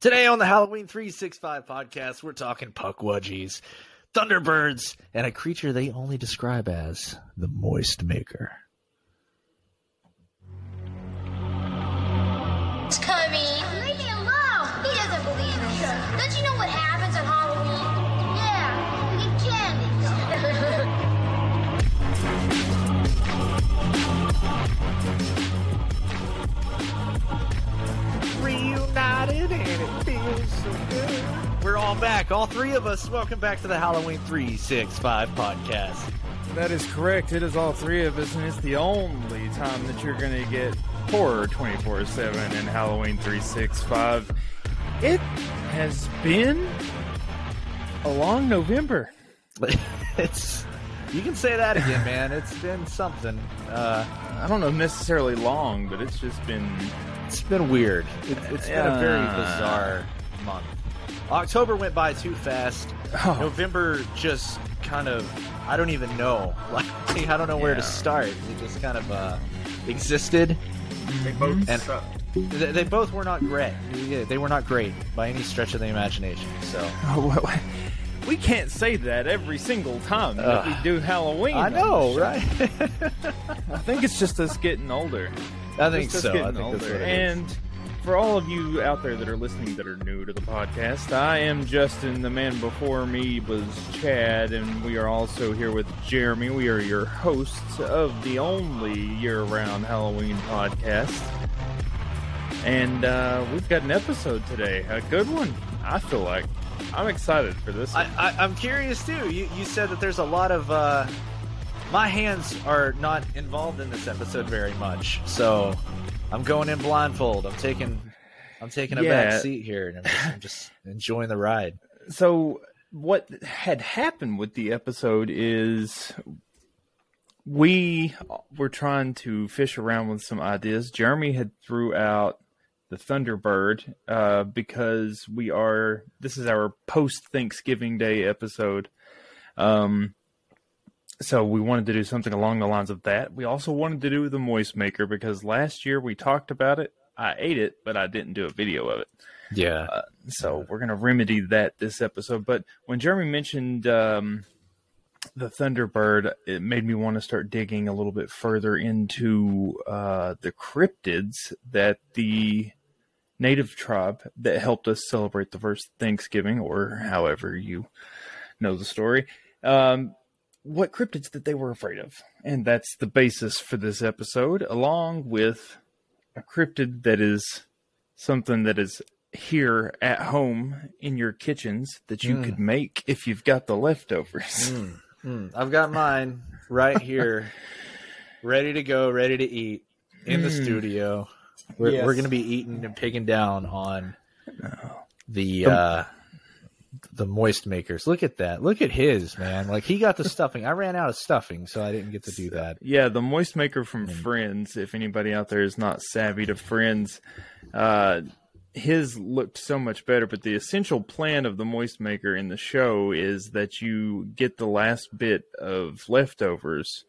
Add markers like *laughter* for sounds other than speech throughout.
Today on the Halloween 365 podcast, we're talking Pukwudgies, Thunderbirds, and a creature they only describe as the Moist Maker. All back, all three of us. Welcome back to the Halloween 365 podcast. That is correct. It is all three of us, and it's the only time that you're going to get horror 24 7 in Halloween 365. It has been a long November. *laughs* it's you can say that again, man. It's been something. Uh, I don't know necessarily long, but it's just been. it's been weird. It, it's been a very bizarre month. October went by too fast. Oh. November just kind of I don't even know. *laughs* Like I don't know where to start. It just kind of uh, existed. They both And- suck. They, they both were not great. They were not great by any stretch of the imagination. So *laughs* We can't say that every single time that we do Halloween. I know, right? *laughs* I think it's just us getting older. I think Just us so. I getting think that's older. what it is. and for all of you out there that are listening that are new to the podcast, I am Justin. The man before me was Chad, and we are also here with Jeremy. We are your hosts of the only year-round Halloween podcast, and uh, we've got an episode today, a good one. I feel like I'm excited for this. I, One. I, I'm curious too. You, you said that there's a lot of. Uh, my hands are not involved in this episode very much, so I'm going in blindfold. I'm taking, I'm taking a Yeah. back seat here, and I'm just, I'm just enjoying the ride. so what had happened with the episode is we were trying to fish around with some ideas. Jeremy had threw out the Thunderbird uh, because we are this is our post Thanksgiving Day episode. Um, so we wanted to do something along the lines of that. We also wanted to do the Moist Maker because last year we talked about it. I ate it, but I didn't do a video of it. Yeah, So we're going to remedy that this episode. But when Jeremy mentioned um, the Thunderbird, it made me want to start digging a little bit further into uh, the cryptids that the native tribe that helped us celebrate the first Thanksgiving, or however you know the story. Um, what cryptids that they were afraid of. And that's the basis for this episode, along with a cryptid that is something that is here at home in your kitchens that you Mm. could make if you've got the leftovers. Mm, I've got mine right here, *laughs* ready to go, ready to eat in the Mm. studio. We're, Yes. we're going to be eating and picking down on the The- uh, the moist makers. Look at that. Look at his man. Like he got the *laughs* stuffing. I ran out of stuffing, so I didn't get to do that. Yeah, the moist maker from Friends. If anybody out there is not savvy to Friends, uh, his looked so much better. But the essential plan of the moist maker in the show is that you get the last bit of leftovers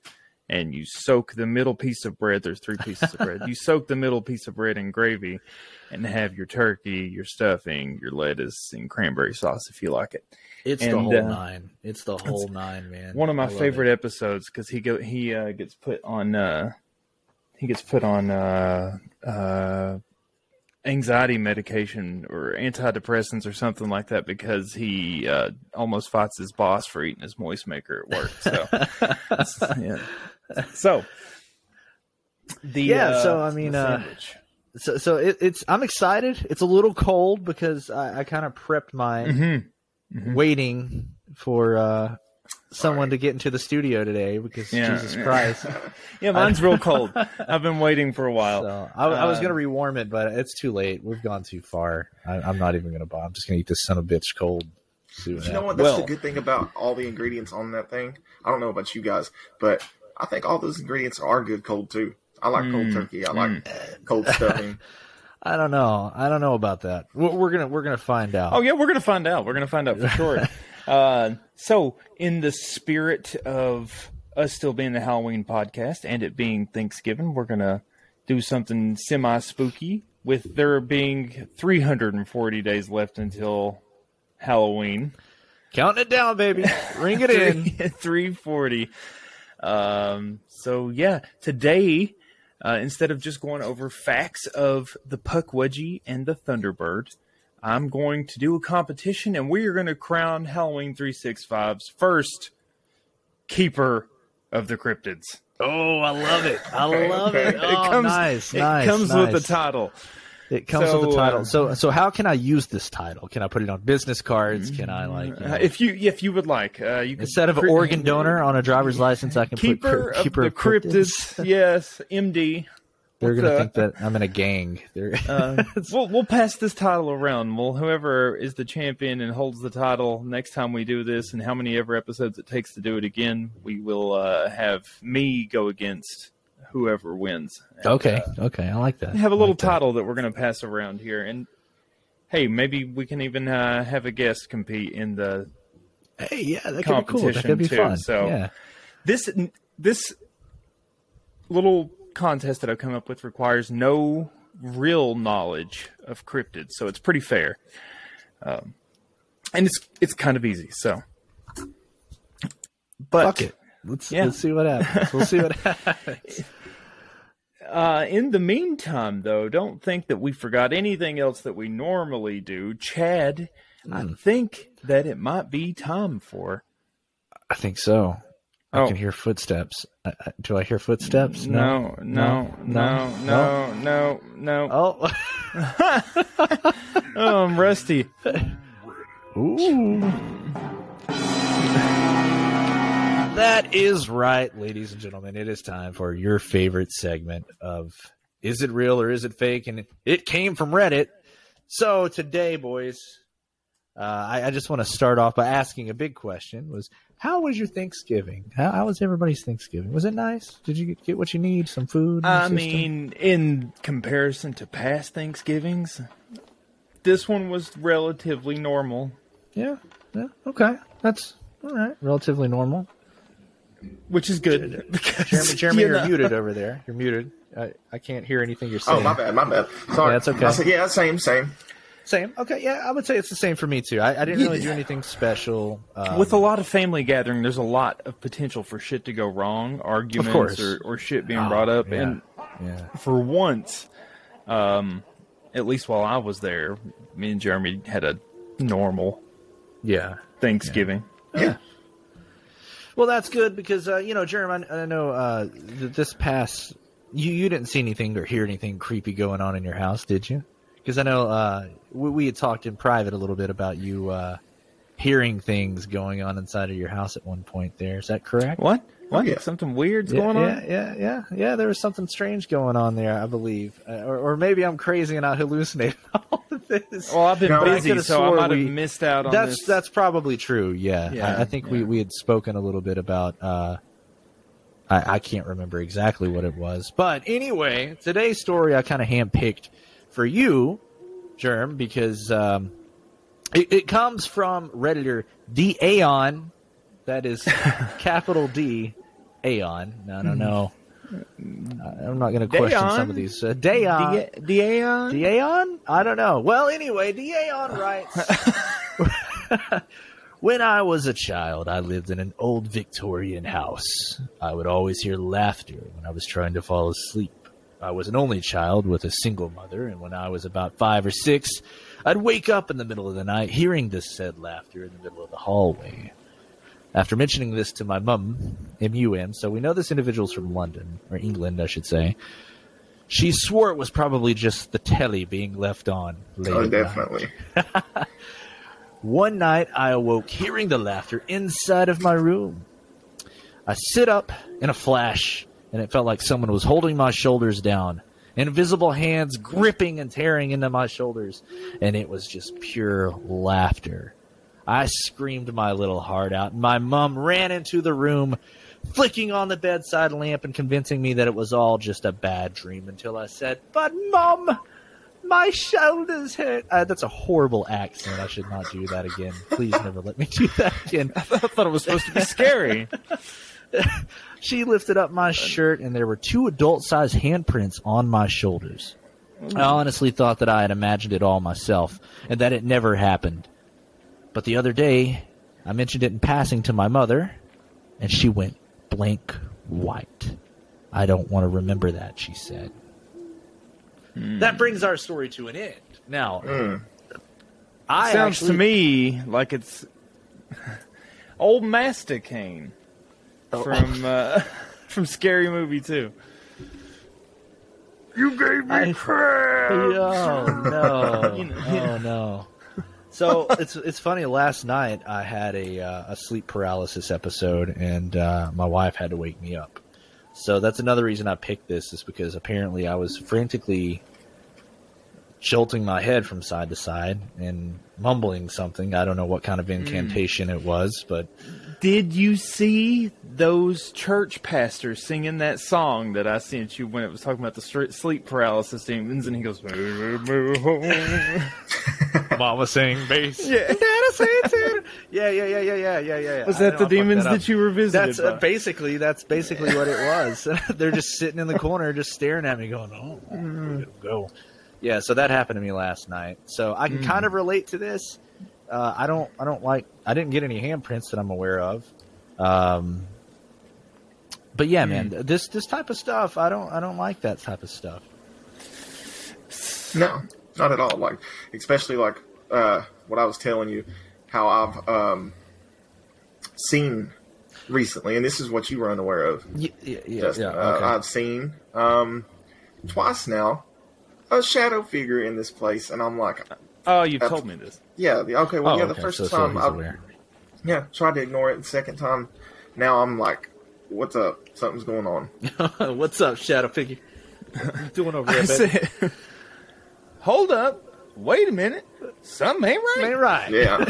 and you soak the middle piece of bread. There's three pieces of bread. You *laughs* soak the middle piece of bread in gravy and have your turkey, your stuffing, your lettuce, and cranberry sauce if you like it. It's the whole uh, nine. It's the whole nine, man. one of my favorite it. episodes because he go he uh, gets put on uh, he gets put on uh, uh, anxiety medication or antidepressants or something like that because he uh, almost fights his boss for eating his moist maker at work. So *laughs* yeah, so the Yeah, uh, so, I mean, uh. So, so it, it's. I'm excited. It's a little cold because I, I kind of prepped mine, Mhm. waiting for uh, someone to get into the studio today. Because Yeah. Jesus Christ! *laughs* yeah, mine's real cold. *laughs* I've been waiting for a while. So I, I was Uh, gonna rewarm it, but it's too late. We've gone too far. I, I'm not even gonna buy. I'm just gonna eat this son of a bitch cold. See what You know what? That's Well- the good thing about all the ingredients on that thing. I don't know about you guys, but I think all those ingredients are good cold too. I like Mm, cold turkey. I like cold stuffing. *laughs* I don't know. I don't know about that. We're, we're gonna we're gonna find out. Oh yeah, we're gonna find out. We're gonna find out for sure. *laughs* uh, so, in the spirit of us still being the Halloween podcast and it being Thanksgiving, we're gonna do something semi spooky with there being 340 days left until Halloween. Counting it down, baby. Ring it in. *laughs* 340. Um, so yeah, today, uh, instead of just going over facts of the Pukwudgie and the Thunderbird, I'm going to do a competition and we are going to crown Halloween 365's first keeper of the cryptids. Oh, I love it. I love it. *laughs* Oh, it comes, nice, it nice, comes with nice. the title. It comes So, with the title. uh, so, so how can I use this title? Can I put it on business cards? Can I like you know, Uh, if you if you would like, uh, you can instead of organ donor on a driver's license, I can keeper put cryp- of keeper the cryptids. *laughs* yes, MD. They're What's, gonna uh, think that I'm in a gang. Uh, *laughs* we'll we'll pass this title around. Well, whoever is the champion and holds the title next time we do this, and how many ever episodes it takes to do it again, we will uh, have me go against whoever wins. And, okay. uh, Okay, I like that. We have a little like title that we're going to pass around here, and hey, maybe we can even uh, have a guest compete in the Hey, yeah, that could be cool. That competition, could be too, fun. so- yeah. this this little contest that I've come up with requires no real knowledge of cryptids, so it's pretty fair, um, and it's it's kind of easy. So, but Fuck it. Let's Yeah. let's see what happens. We'll see what *laughs* happens. Uh, in the meantime, though, don't think that we forgot anything else that we normally do. Chad, I Hmm. think that it might be time for. I think so. I Oh. can hear footsteps. I, I, do I hear footsteps? No, no, no, no, no, no. *laughs* Oh. *laughs* Oh, I'm rusty. Ooh. That is right, ladies and gentlemen. It is time for your favorite segment of Is It Real or Is It Fake? And it came from Reddit. So today, boys, uh, I, I just want to start off by asking a big question: Was how was your Thanksgiving? How, how was everybody's Thanksgiving? Was it nice? Did you get, get what you need? Some food? I mean, in comparison to past Thanksgivings, this one was relatively normal, yeah, yeah, okay, that's all right. Relatively normal. Which is good. *laughs* Jeremy, Jeremy, you you're muted over there. You're muted. I, I can't hear anything you're saying. Oh, my bad, my bad. Sorry. Yeah, it's okay. I said, yeah, same, same. Same. Okay, yeah, I would say it's the same for me too. I, I didn't really do anything special. Um, With a lot of family gathering, there's a lot of potential for shit to go wrong, arguments course. or, or shit being Oh, brought up. yeah. And yeah, for once, um, at least while I was there, me and Jeremy had a normal yeah. Thanksgiving. Well, that's good because uh, you know, Jeremy, I, I know uh, this past you you didn't see anything or hear anything creepy going on in your house, did you? Because I know uh, we, we had talked in private a little bit about you uh, hearing things going on inside of your house at one point. There is that correct? What? What? yeah. Something weird's Yeah, going yeah, on? Yeah, yeah, yeah. yeah. There was something strange going on there, I believe, uh, or, or maybe I'm crazy and I hallucinated *laughs* all of this. Well, I've been No, I busy, could've so I might have missed out on that's this. that's probably true. Yeah, Yeah, I, I think we, we had spoken a little bit about. Uh, I, I can't remember exactly what it was, but anyway, today's story I kind of handpicked for you, Germ, because um, it, it comes from redditor D Aeon, that is *laughs* capital D Aeon. I don't know. I'm not going to question Dayon? some of these. Uh, Dayon. Di- Dion? Dion? I don't know. Well, anyway, Dion writes *laughs* When I was a child, I lived in an old Victorian house. I would always hear laughter when I was trying to fall asleep. I was an only child with a single mother, and when I was about five or six, I'd wake up in the middle of the night hearing this said laughter in the middle of the hallway. After mentioning this to my mum, M-U-M, so we know this individual's from London, or England, I should say, she swore it was probably just the telly being left on. late Oh, at night. definitely. *laughs* One night I awoke hearing the laughter inside of my room. I sit up in a flash, and it felt like someone was holding my shoulders down, invisible hands gripping and tearing into my shoulders, and it was just pure laughter. I screamed my little heart out, and my mom ran into the room, flicking on the bedside lamp and convincing me that it was all just a bad dream until I said, But, mom, my shoulders hurt. Uh, that's a horrible accent. I should not do that again. Please never let me do that again. *laughs* I thought it was supposed to be scary. *laughs* She lifted up my shirt, and there were two adult sized handprints on my shoulders. I honestly thought that I had imagined it all myself and that it never happened. But the other day, I mentioned it in passing to my mother, and she went blank white. I don't want to remember that, she said. That brings our story to an end. Now, I Sounds actually, to me like it's *laughs* old Masticane from uh, *laughs* from Scary Movie Two. You gave me I- crap. Oh no! *laughs* You know, oh no! So it's it's funny. Last night I had a uh, a sleep paralysis episode, and uh, my wife had to wake me up. So that's another reason I picked this is because apparently I was frantically jolting my head from side to side and mumbling something. I don't know what kind of incantation it was, but Did you see those church pastors singing that song that I sent you when it was talking about the sleep paralysis demons? And he goes, *laughs* Mama sang bass. Yeah. *laughs* yeah, yeah, yeah, yeah, yeah, yeah, yeah. Was that the demons that that you were visited That's uh, basically that's basically what it was. *laughs* They're just sitting in the corner, just staring at me, going, "Oh, Mm. go." Yeah, so that happened to me last night. So I can Mm. kind of relate to this. Uh, I don't. I don't like. I didn't get any handprints that I'm aware of. Um, but yeah, man, Mm. this this type of stuff, I don't. I don't like that type of stuff. No, not at all. Like, especially like uh, what I was telling you, how I've um, seen recently, and this is what you were unaware of. Yeah, yeah, yeah. Justin. yeah, Uh. I've seen um, twice now a shadow figure in this place, and I'm like, Oh, you've uh, told me this. yeah, the, okay, well, oh, yeah, okay. the first so, so time he's I aware. yeah tried to ignore it. The second time, now I'm like, what's up? Something's going on. *laughs* What's up, Shadow Figure? *laughs* Doing over I there, said, *laughs* Hold up. Wait a minute. Something ain't right. Ain't right. Yeah.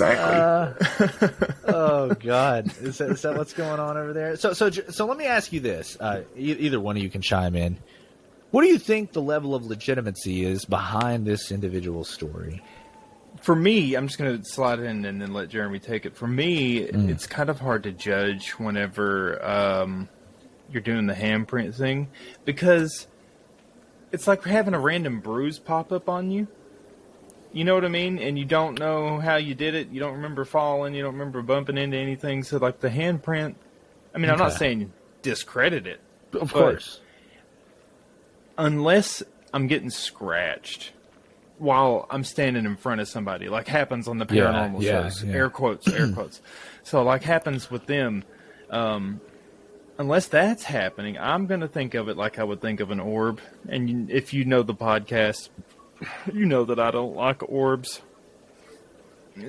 Exactly. *laughs* Oh God, is that, is that what's going on over there? So, so, so let me ask you this: uh, e- either one of you can chime in. What do you think the level of legitimacy is behind this individual story? For me, I'm just going to slide in and then let Jeremy take it. For me, it's kind of hard to judge whenever um, you're doing the handprint thing because it's like having a random bruise pop up on you. You know what I mean? And you don't know how you did it. You don't remember falling. You don't remember bumping into anything. So, like the handprint, I mean, I'm not saying discredit it, Of course. unless I'm getting scratched while I'm standing in front of somebody, like happens on the paranormal yeah, shows. yeah. Air quotes, air *clears throat* quotes. So, like happens with them. Um, unless that's happening, I'm going to think of it like I would think of an orb. And if you know the podcast, *laughs* you know that I don't like orbs.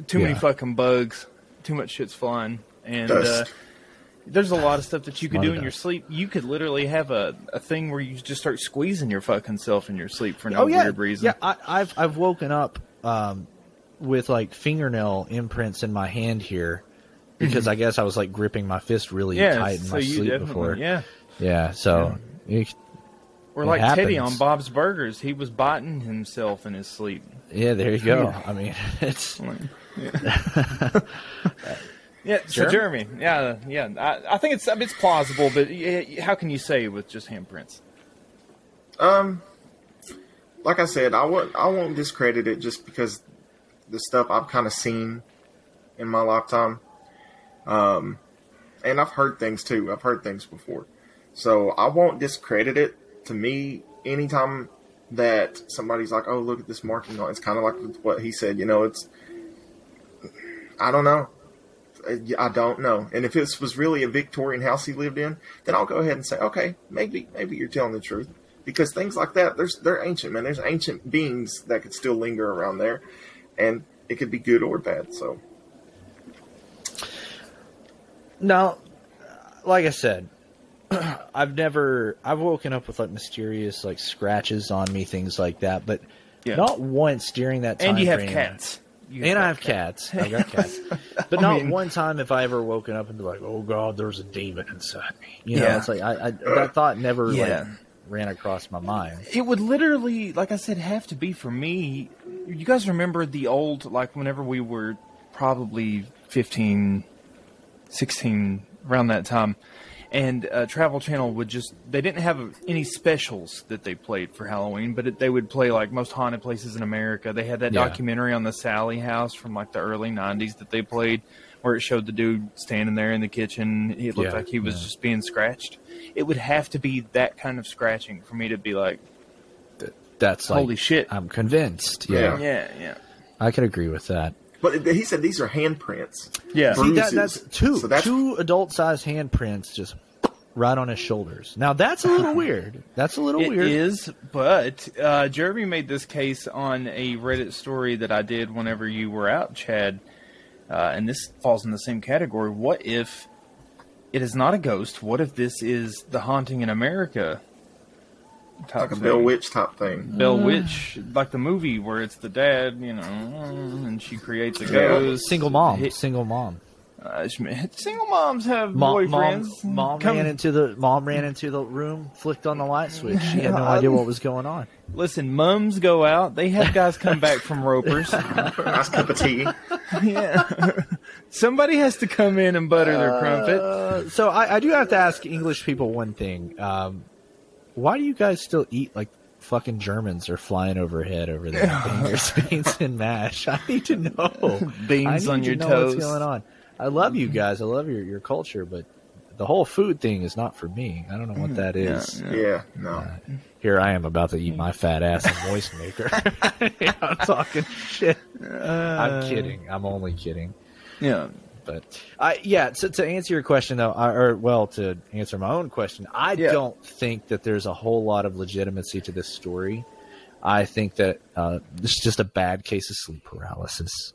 Too many fucking bugs. Too much shit's flying. And uh, there's a lot of stuff that you could do in your sleep. You could literally have a, a thing where you just start squeezing your fucking self in your sleep for no oh yeah, weird reason. yeah. I, I've I've woken up um, with like fingernail imprints in my hand here because I guess I was like gripping my fist really Yeah, tight in so my sleep before. yeah. yeah. So you- Or It like Teddy on Bob's Burgers, he was biting himself in his sleep. yeah, there you go. *laughs* I mean, *laughs* it's *laughs* Yeah, so Sure. Jeremy, yeah, yeah, I, I think it's it's plausible, but how can you say with just handprints? Um, like I said, I won't I won't discredit it just because the stuff I've kind of seen in my lifetime. Um, and I've heard things too. I've heard things before, so I won't discredit it. To me, anytime that somebody's like, "Oh, look at this marking on," it's kind of like what he said. You know, it's I don't know. I don't know. And if this was really a Victorian house he lived in, then I'll go ahead and say, okay, maybe maybe you're telling the truth. Because things like that, there's they're ancient, man. There's ancient beings that could still linger around there, and it could be good or bad. So Now, like I said, *clears throat* I've never I've woken up with like mysterious like scratches on me, things like that, but Yeah. not once during that time. And you have frame. cats. You And I have got cats. I've got cats. *laughs* But not mean- one time have I ever woken up and be like, "Oh God, there's a demon inside me." You know, Yeah. it's like I, I that thought never Yeah. like ran across my mind. It would literally, like I said, have to be for me. You guys remember the old, like whenever we were probably 15, 16, around that time, and uh, Travel Channel would just they didn't have any specials that they played for Halloween, but it, they would play like most haunted places in America. They had that Yeah. documentary on the Sallie House from like the early '90s that they played, where it showed the dude standing there in the kitchen. He looked Yeah, like he was yeah. just being scratched. It would have to be that kind of scratching for me to be like, That's like, Holy shit. I'm convinced. Yeah, Yeah. yeah, yeah, I can agree with that. But he said these are handprints. yeah. See, that, that's two So that's- two adult sized handprints just right on his shoulders. Now that's a little *laughs* weird. That's a little It weird. is, but uh, Jeremy made this case on a Reddit story that I did whenever you were out, Chad, uh, and this falls in the same category. What if it is not a ghost? What if this is the haunting in America? Type Like a thing? Bell Witch type thing. Bell Witch, like the movie where it's the dad, you know, and she creates a Yeah. ghost. Single mom. Hit- Single mom. uh, *laughs* single moms have Mom, mom, boyfriends. mom Come- ran into the mom ran into the room, flicked on the light switch. She had *laughs* no idea what was going on. Listen, mums go out. They have guys come back from ropers. *laughs* Nice cup of tea. yeah. Somebody has to come in and butter their crumpet. Uh, so I, I do have to ask English people one thing. Um, why do you guys still eat like fucking Germans are flying overhead over there? Bangers, beans, and mash. *laughs* I need to know. *laughs* Beans I on need your to know toast. What's going on? I love you mm-hmm. guys. I love your, your culture, but the whole food thing is not for me. I don't know what mm, that is. Yeah, Yeah, no. Uh, here I am about to eat my fat ass in moist maker. *laughs* I'm talking shit. I'm uh, kidding. I'm only kidding. Yeah. But I yeah. So to answer your question though, I, or well, to answer my own question, I Yeah. don't think that there's a whole lot of legitimacy to this story. I think that uh, this is just a bad case of sleep paralysis.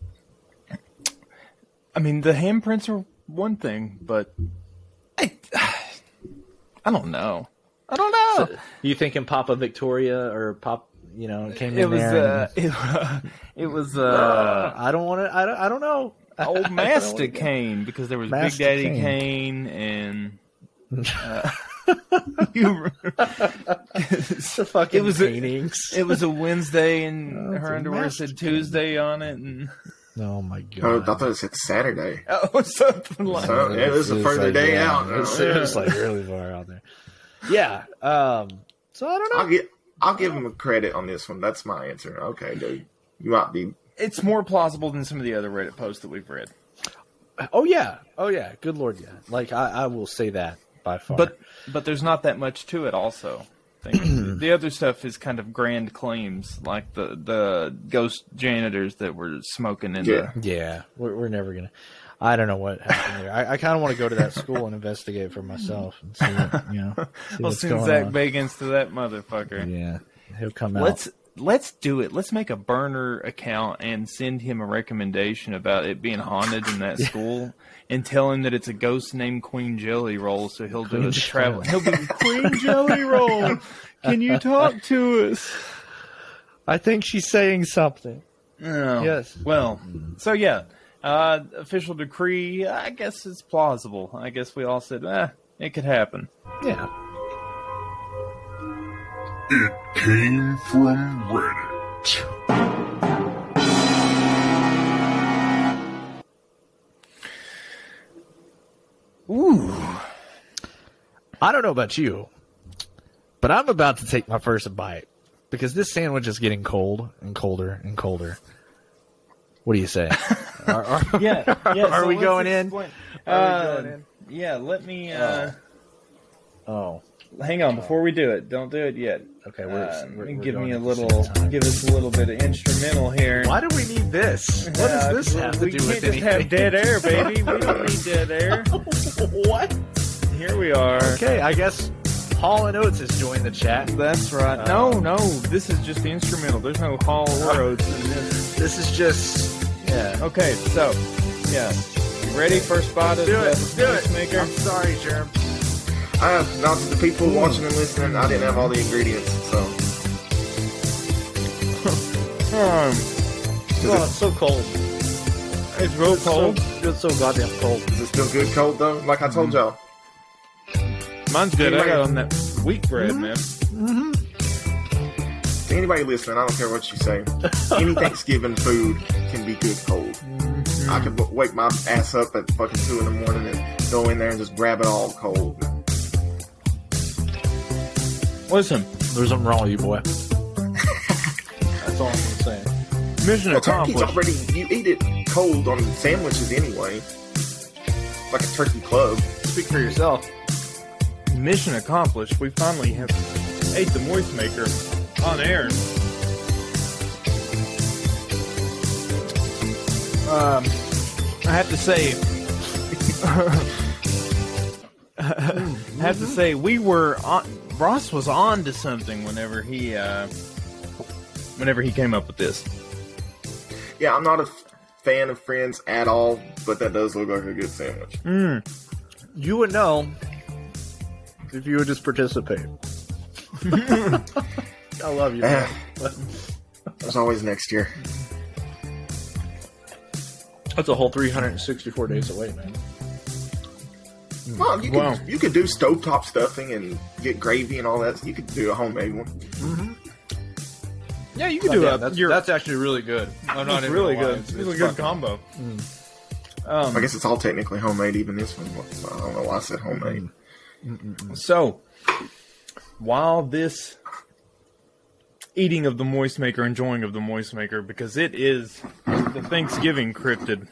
I mean, the handprints are one thing, but I, *sighs* I don't know. I don't know. You thinking Papa Victoria or Pop? You know, came it in was there. uh, and- *laughs* it, *laughs* it was uh, I don't want to. I don't. I don't know. *laughs* I old Master Kane because there was Master Big Daddy Kane. Kane, and *laughs* uh, *laughs* you, It's the fucking It was a- it was a Wednesday, and Oh, her underwear Master said Kane. Tuesday on it, and oh my Oh, I god! thought it said Saturday. oh, something like So, that. yeah, this is a further like, day yeah, out. It's, it's like really far out there. Yeah. Um. So I don't know. I'll get. I'll give him a credit on this one. That's my answer. Okay, dude. You might be. It's more plausible than some of the other Reddit posts that we've read. Oh yeah, oh yeah. Good lord, yeah. Like I, I will say that by far. But but there's not that much to it. Also, *clears throat* the other stuff is kind of grand claims, like the the ghost janitors that were smoking in Yeah. yeah, we're, we're never gonna. I don't know what happened there. I, I kind of want to go to that school and investigate for myself and see, what, you know, see *laughs* the. Well, what's soon Zak on. Bagans to that motherfucker. yeah, he'll come out. Let's let's do it. Let's make a burner account and send him a recommendation about it being haunted in that *laughs* school, and tell him that it's a ghost named Queen Jelly Roll. So he'll do Queen a travel. He'll be *laughs* Queen Jelly Roll. Can you talk to us? I think she's saying something. No. Yes. Well, so yeah, uh, official decree. I guess it's plausible. I guess we all said, eh, it could happen. Yeah. It came from Reddit. Ooh. I don't know about you, but I'm about to take my first bite because this sandwich is getting cold and colder and colder. What do you say? *laughs* Are- are- *laughs* Yeah. yeah Are so we going in? explain- Are we Uh, going in? Yeah. Let me. Uh, oh, Hang on, before we do it, don't do it yet. okay. We're, Uh, we're, we're give me a at the same little. Give us a little bit of instrumental here. Why do we need this? What Uh, does this have to we do can't with just anything? have dead air, *laughs* baby. We don't need dead air. *laughs* what? Here we are. Okay, I guess Hall and Oates has joined the chat. That's right. No, no, this is just the instrumental. There's no Hall or Oates in this. This is just yeah. Okay, so yeah, you ready? First spot of Do the it, do it. maker. I'm sorry, Germ. Uh, now to the people watching and listening, I didn't have all the ingredients, so Um, Oh, it's so cold. it's real cold. So, it's so goddamn cold. is it still good cold though? Like I told y'all. Mine's good. I got on that wheat bread, man. Mhm. To anybody listening, I don't care what you say. *laughs* Any Thanksgiving food can be good cold. I could w- wake my ass up at fucking two in the morning and go in there and just grab it all cold. Listen, There's something wrong with you, boy. That's all I'm gonna mission Well, turkey's accomplished. already you eat it cold on sandwiches anyway. Like a turkey club. Speak for yourself. Mission accomplished. We finally have ate the moist maker on air. Um, I have to say, *laughs* I have to say, we were on. Ross was on to something whenever he, uh, whenever he came up with this. Yeah, I'm not a f- fan of Friends at all, but that does look like a good sandwich. You would know if you would just participate. *laughs* I love you. man. *sighs* There's always next year. That's a whole 364 days away, man. Well, you could Wow. you could do stovetop stuffing and get gravy and all that. You could do a homemade one. Mm-hmm. Yeah, you could Oh, do yeah, a. that's, that's actually really good. I'm not it's even really good. It's, It's, it's a good fucking- combo. Mm. Um, I guess it's all technically homemade, even this one. So I don't know why I said homemade. Mm. Mm, so, while this eating of the moist maker, enjoying of the moist maker, because it is the Thanksgiving cryptid.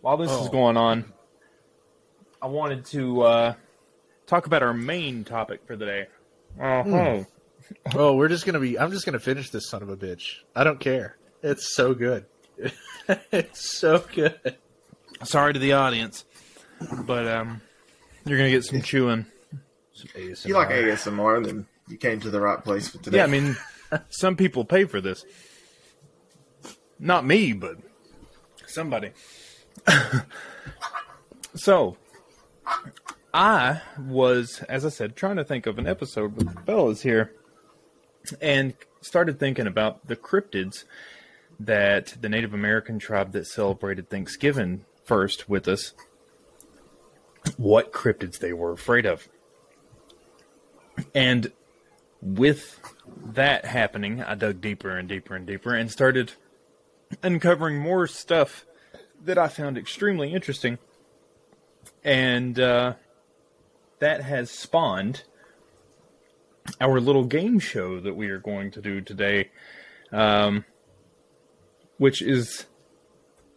While this is Oh. going on, I wanted to uh, talk about our main topic for the day. Uh-huh. Oh, we're just gonna be. I'm just gonna finish this son of a bitch. I don't care. It's so good. *laughs* it's so good. Sorry to the audience, but um, you're gonna get some *laughs* chewing. If you like ASMR, then you came to the right place for today. Yeah, I mean, *laughs* some people pay for this. Not me, but somebody. so, I was, as I said, trying to think of an episode with the fellas here, and started thinking about the cryptids that the Native American tribe that celebrated Thanksgiving first with us, what cryptids they were afraid of. And with that happening, I dug deeper and deeper and deeper and started uncovering more stuff that I found extremely interesting. And uh, that has spawned our little game show that we are going to do today, um, which is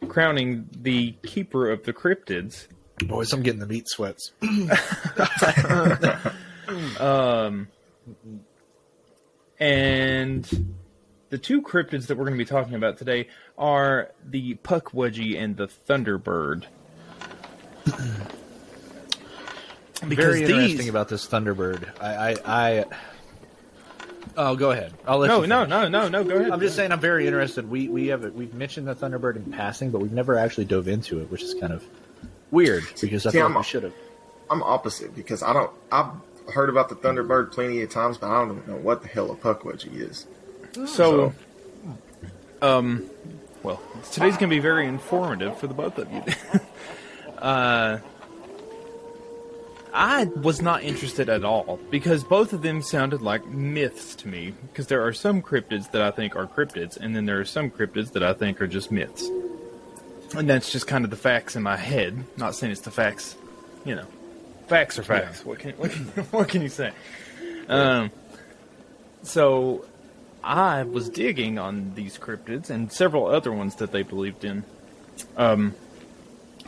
crowning the keeper of the cryptids. Boys, I'm getting the meat sweats. *laughs* um, And the two cryptids that we're going to be talking about today are the Pukwudgie and the Thunderbird. Very interesting about this Thunderbird. I, I, I. Oh, go ahead. I'll let no, you no, no, no, no. Go ahead. I'm just saying I'm very interested. We we have we've mentioned the Thunderbird in passing, but we've never actually dove into it, which is kind of weird because I See, thought I'm- we should have. I'm opposite because I don't. I've heard about the Thunderbird plenty of times, but I don't know what the hell a pukwudgie is. So, um, well, today's going to be very informative for the both of you. Uh, I was not interested at all because both of them sounded like myths to me. Because there are some cryptids that I think are cryptids, and then there are some cryptids that I think are just myths. And that's just kind of the facts in my head. Not saying it's the facts, you know. Facts are facts. What can what can, *laughs* what can you say? Um, so I was digging on these cryptids and several other ones that they believed in. Um,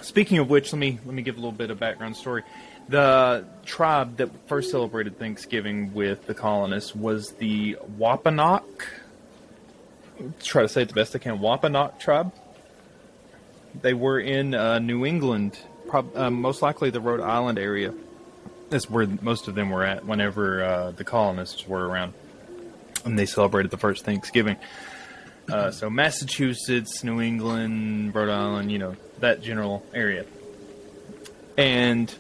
speaking of which, let me let me give a little bit of background story. The tribe that first celebrated Thanksgiving with the colonists was the Wampanoag. Try to say it the best I can. Wampanoag tribe. They were in uh, New England, prob- uh, most likely the Rhode Island area. That's where most of them were at whenever uh, the colonists were around and they celebrated the first Thanksgiving. Uh, so Massachusetts, New England, Rhode Island, you know that general area. And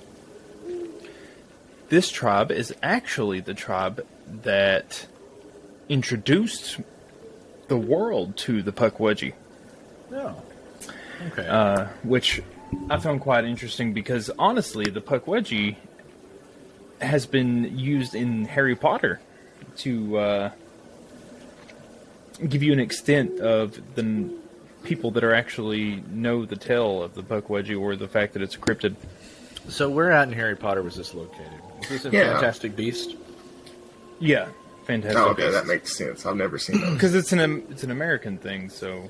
this tribe is actually the tribe that introduced the world to the Pukwudgie, No. Okay. uh, which I found quite interesting because honestly, the Pukwudgie has been used in Harry Potter to uh, give you an extent of the people that are actually know the tale of the Pukwudgie or the fact that it's a cryptid. so where at in Harry Potter was this located? Was this in Yeah. Fantastic Beast? Yeah, Fantastic. Oh, okay, that makes sense. I've never seen that *clears throat* because it's an it's an American thing. So,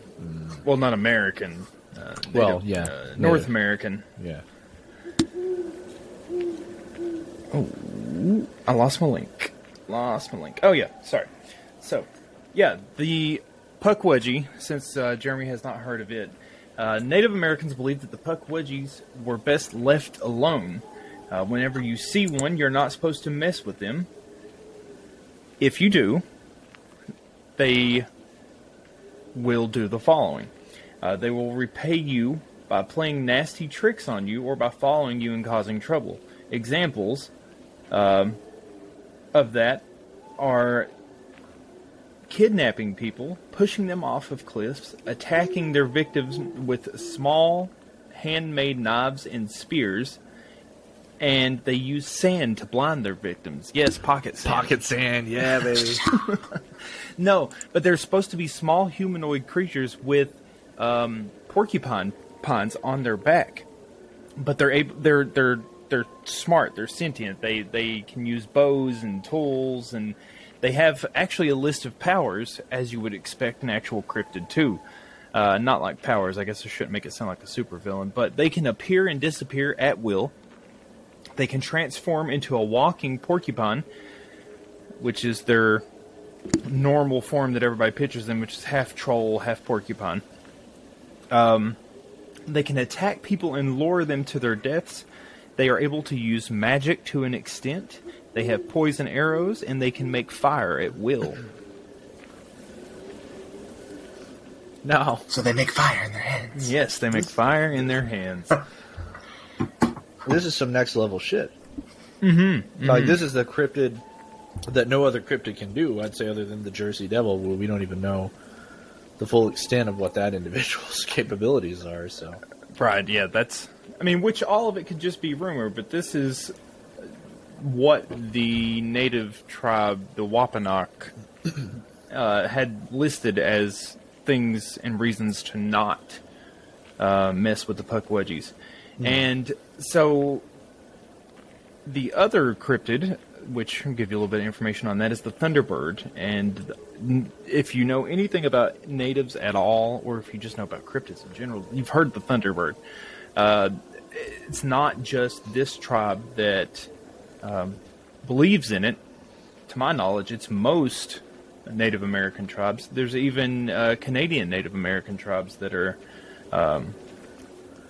well, not American. Uh, Well, yeah, uh, North native. American. Yeah. Oh, I lost my link. Lost my link. Oh yeah, sorry. So, yeah, the Pukwudgie. Since uh, Jeremy has not heard of it, uh, Native Americans believe that the Pukwudgies were best left alone. Uh, whenever you see one, you're not supposed to mess with them. If you do, they will do the following. Uh, they will repay you by playing nasty tricks on you or by following you and causing trouble. Examples um, of that are kidnapping people, pushing them off of cliffs, attacking their victims with small handmade knives and spears, and they use sand to blind their victims. Yes, pocket sand. Pocket sand, yeah, baby. *laughs* No, but they're supposed to be small humanoid creatures with um, porcupine pines on their back. But they're able, they're they're they're smart. They're sentient. They they can use bows and tools, and they have actually a list of powers, as you would expect an actual cryptid too. Uh, not like powers. I guess I shouldn't make it sound like a supervillain, but they can appear and disappear at will. They can transform into a walking porcupine, which is their normal form that everybody pictures them, which is half troll, half porcupine. Um, they can attack people and lure them to their deaths. They are able to use magic to an extent. They have poison arrows, and they can make fire at will. *laughs* no. So they make fire in their hands. yes, they make fire in their hands. *laughs* This is some next level shit. Mm-hmm. Like this is the cryptid that no other cryptid can do. I'd say other than the Jersey Devil, where we don't even know the full extent of what that *laughs* individual's capabilities are. So Right, yeah, that's. I mean, which all of it could just be rumor, but this is what the native tribe, the Wampanoag, uh, had listed as things and reasons to not uh, mess with the Pukwudgies. And so the other cryptid, which I'll give you a little bit of information on that, is the Thunderbird. And if you know anything about natives at all, or if you just know about cryptids in general, you've heard the Thunderbird. Uh, it's not just this tribe that um, believes in it. To my knowledge, it's most Native American tribes. There's even uh, Canadian Native American tribes that are um,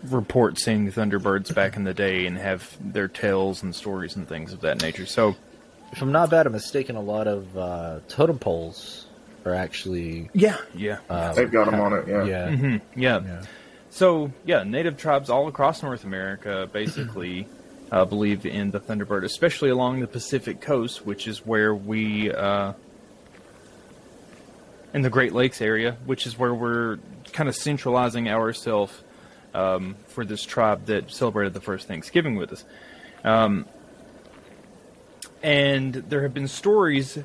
report seeing Thunderbirds back in the day and have their tales and stories and things of that nature. So, if I'm not bad, I'm mistaken. A lot of uh, totem poles are actually yeah, yeah, uh, They've got them on it, yeah. yeah. Mhm, yeah. Yeah. So, yeah, native tribes all across North America basically uh, believe in the Thunderbird, especially along the Pacific coast, which is where we, uh, in the Great Lakes area, which is where we're kind of centralizing ourselves um, for this tribe that celebrated the first Thanksgiving with us. Um, and there have been stories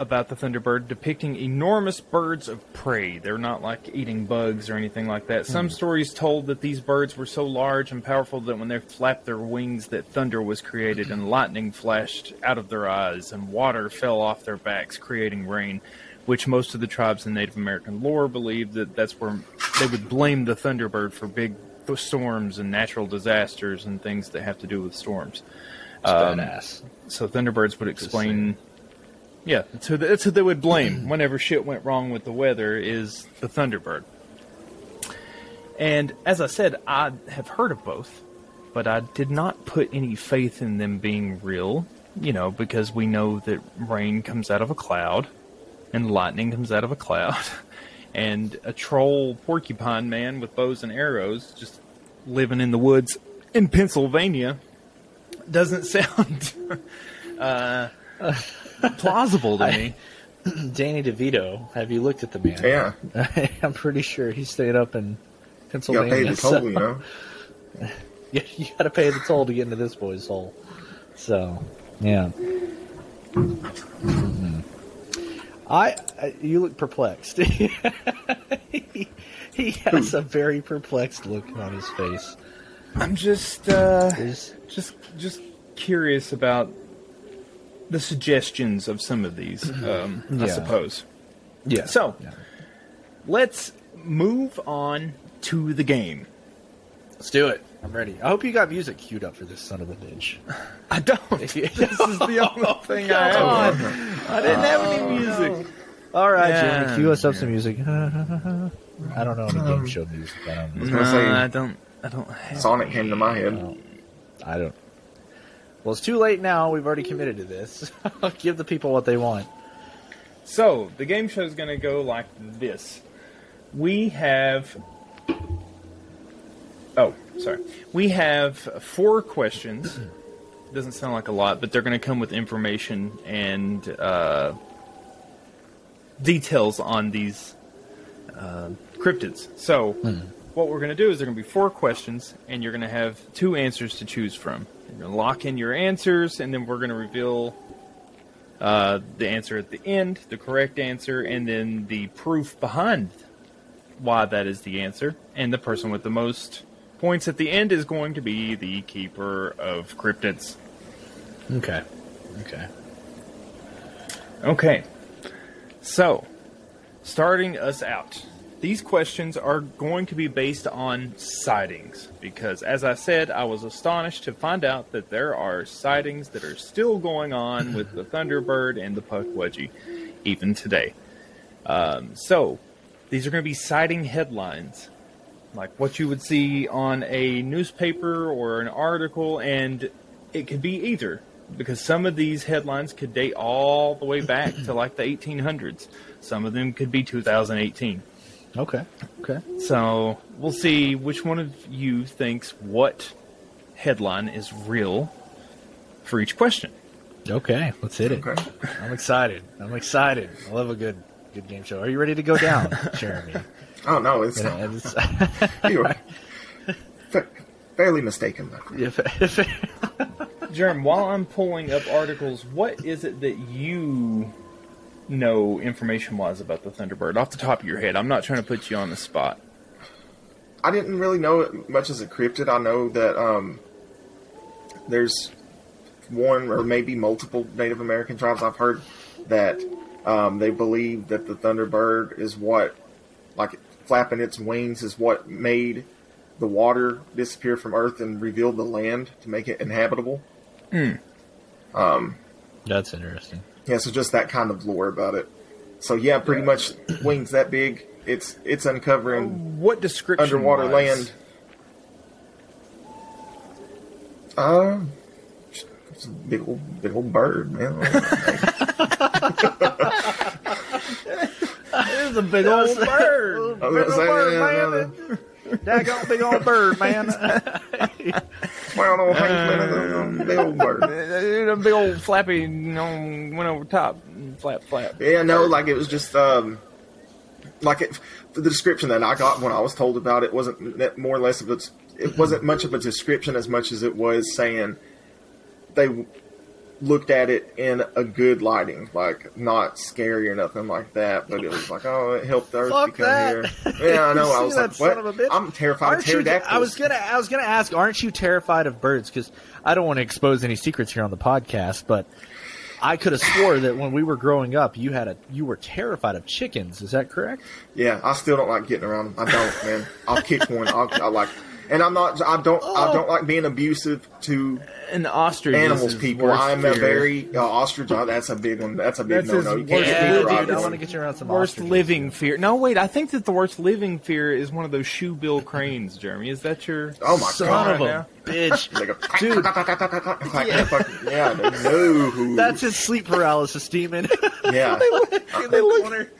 about the Thunderbird depicting enormous birds of prey. They're not like eating bugs or anything like that. Some stories told that these birds were so large and powerful that when they flapped their wings that thunder was created and *clears throat* lightning flashed out of their eyes and water fell off their backs creating rain, which most of the tribes in Native American lore believed that that's where they would blame the Thunderbird for big storms and natural disasters and things that have to do with storms. Um, badass. So Thunderbirds would explain. Yeah, that's who, that's who they would blame whenever shit went wrong with the weather is the Thunderbird. And as I said, I have heard of both, but I did not put any faith in them being real, you know, because we know that rain comes out of a cloud and lightning comes out of a cloud. *laughs* And a troll porcupine man with bows and arrows just living in the woods in Pennsylvania doesn't *laughs* sound uh, plausible to me. *clears throat* Danny DeVito. Have you looked at the man? Yeah. *laughs* I'm pretty sure he stayed up in You gotta Pennsylvania. pay the so- you know? Yeah, *laughs* you got to pay the toll to get into this boy's hole. So, yeah. Mhm. I, I you look perplexed. *laughs* he, he has a very perplexed look on his face. I'm just uh, Is just just curious about the suggestions of some of these, um, I suppose. Yeah. So let's move on to the game. let's do it. I'm ready. I hope you got music queued up for this son of a bitch. *laughs* I don't. If *laughs* you- this is the *laughs* only thing I have. I didn't have any music. All right, Yeah. Jimmy, cue us up some music. I don't know any game show music. I don't. was Know. gonna say- I don't. I don't have. Sonic came to my head. I don't. Well, it's too late now. We've already committed to this. *laughs* Give the people what they want. So the game show is going to go like this. We have. Oh, sorry. We have four questions. *clears throat* Doesn't sound like a lot, but they're going to come with information and uh, details on these uh, cryptids. So, what we're going to do is there are going to be four questions, and you're going to have two answers to choose from. You're going to lock in your answers, and then we're going to reveal uh, the answer at the end, the correct answer, and then the proof behind why that is the answer. And the person with the most points at the end is going to be the keeper of cryptids. Okay. Okay. Okay. So, starting us out, these questions are going to be based on sightings because, as I said, I was astonished to find out that there are sightings that are still going on with the Thunderbird and the Puck Pukwudgie even today. Um, so, these are going to be sighting headlines, like what you would see on a newspaper or an article, and it could be either because some of these headlines could date all the way back to like the 1800s. Some of them could be 2018. Okay. Okay. So we'll see which one of you thinks what headline is real for each question. Okay. Let's hit it. Okay. I'm excited. I'm excited. I love a good good game show. Are you ready to go down, *laughs* Jeremy? Oh no, it's, Yeah, it's- *laughs* you're fa- fairly mistaken. if, if, Jerem, while I'm pulling up articles, what is it that you know information wise about the Thunderbird off the top of your head? I'm not trying to put you on the spot. I didn't really know it much as a cryptid. I know that um, there's one or maybe multiple Native American tribes I've heard that um, they believe that the Thunderbird is what, like flapping its wings, is what made the water disappear from Earth and revealed the land to make it inhabitable. That's interesting. Yeah, so just that kind of lore about it. So yeah, pretty much wings that big. It's it's uncovering What description? underwater land. Uh, it's a big old big old bird, man. *laughs* *laughs* It's a big old bird. I was gonna say, yeah, man. Daggone big old bird, man. *laughs* Well, old Hank, man, big old bird. *laughs* A big old flappy, you know, went over top, and flap, flap. Yeah, no, like it was just um, like it. The description that I got when I was told about it wasn't that more or less of a. It wasn't much of a description as much as it was saying they looked at it in a good lighting, like not scary or nothing like that. But it was like, oh, it helped Earth Fuck become that. here. Yeah, I *laughs* know. I was like, what? of a bitch? I'm terrified Aren't of you. I was gonna, I was gonna ask, aren't you terrified of birds? Because I don't want to expose any secrets here on the podcast, but I could have swore that when we were growing up, you had a, you were terrified of chickens. Is that correct? Yeah, I still don't like getting around them. I don't, man. I'll kick one. I'll, I like, and I'm not. I don't. I don't like being abusive to an ostrich animals. People. I'm a very uh, ostrich. uh, That's a big one. That's a big That's no his no. You worst can't Yeah, dude, I I want to get you around some worst ostriches. living fear. No, wait. I think that the worst living fear is one of those shoe bill cranes. Jeremy, is that your? Oh my Son god! of a bitch. *laughs* Like a Dude. *laughs* yeah, no. That's his sleep paralysis demon. yeah. *laughs* They look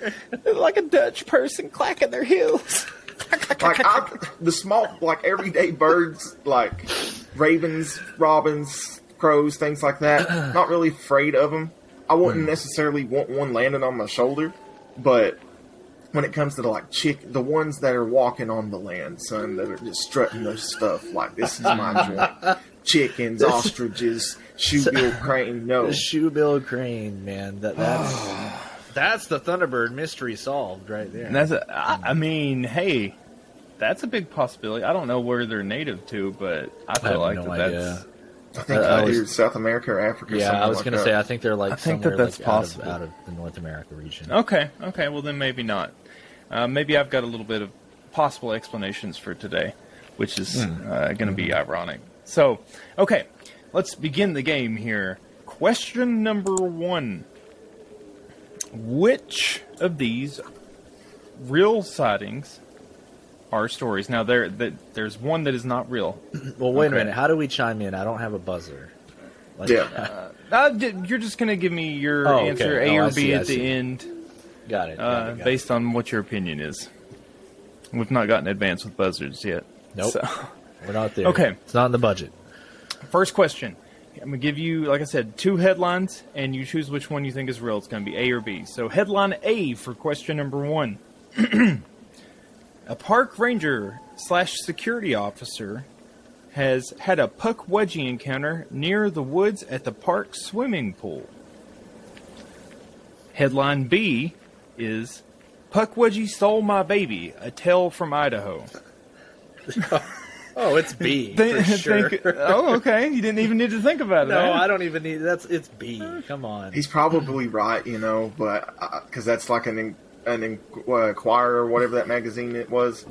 like a Dutch person clacking their heels. Like I, the small, like everyday birds, like ravens, robins, crows, things like that. *clears throat* Not really afraid of them. I wouldn't hmm. necessarily want one landing on my shoulder, but when it comes to the, like chick, the ones that are walking on the land, son, that are just strutting their stuff like this is my joint. *laughs* Chickens, ostriches, shoebill *laughs* crane. No, the shoebill crane, man. That that's ah. That's the Thunderbird mystery solved right there. And that's a, I, I mean, hey, that's a big possibility. I don't know where they're native to, but I I feel have like no that that's idea. I think Uh, was- either South America or Africa. Yeah, I was like gonna say I think they're like I think that somewhere, that's like, out of- possible. out of the North America region. Okay, okay, well then maybe not. Uh, maybe I've got a little bit of possible explanations for today, which is uh, going to be ironic. So, okay, let's begin the game here. Question number one Which of these real sightings are stories? Now, there, th- there's one that is not real. *clears throat* Well, wait Okay. a minute. How do we chime in? I don't have a buzzer. Like, Yeah. *laughs* Uh, d- you're just going to give me your Oh, okay. answer, Oh, A or I B see, I at the end. got it. got uh, it, got it. based on what your opinion is. We've not gotten advanced with buzzards yet. Nope. So, We're not there. Okay. It's not in the budget. first question. I'm gonna give you, like I said, two headlines, and you choose which one you think is real. It's gonna be A or B. So, headline A for question number one: *clears throat* A park ranger slash security officer has had a pukwudgie encounter near the woods at the park swimming pool. Headline B is Pukwudgie stole my baby, a tale from Idaho. *laughs* Oh, it's B *laughs* Think- for sure. think- oh, okay. You didn't even need to think about it. no, huh? I don't even need. That's it's B. Come on. He's probably right, you know, but because that's like an an in- uh, Inquirer or whatever that magazine it was.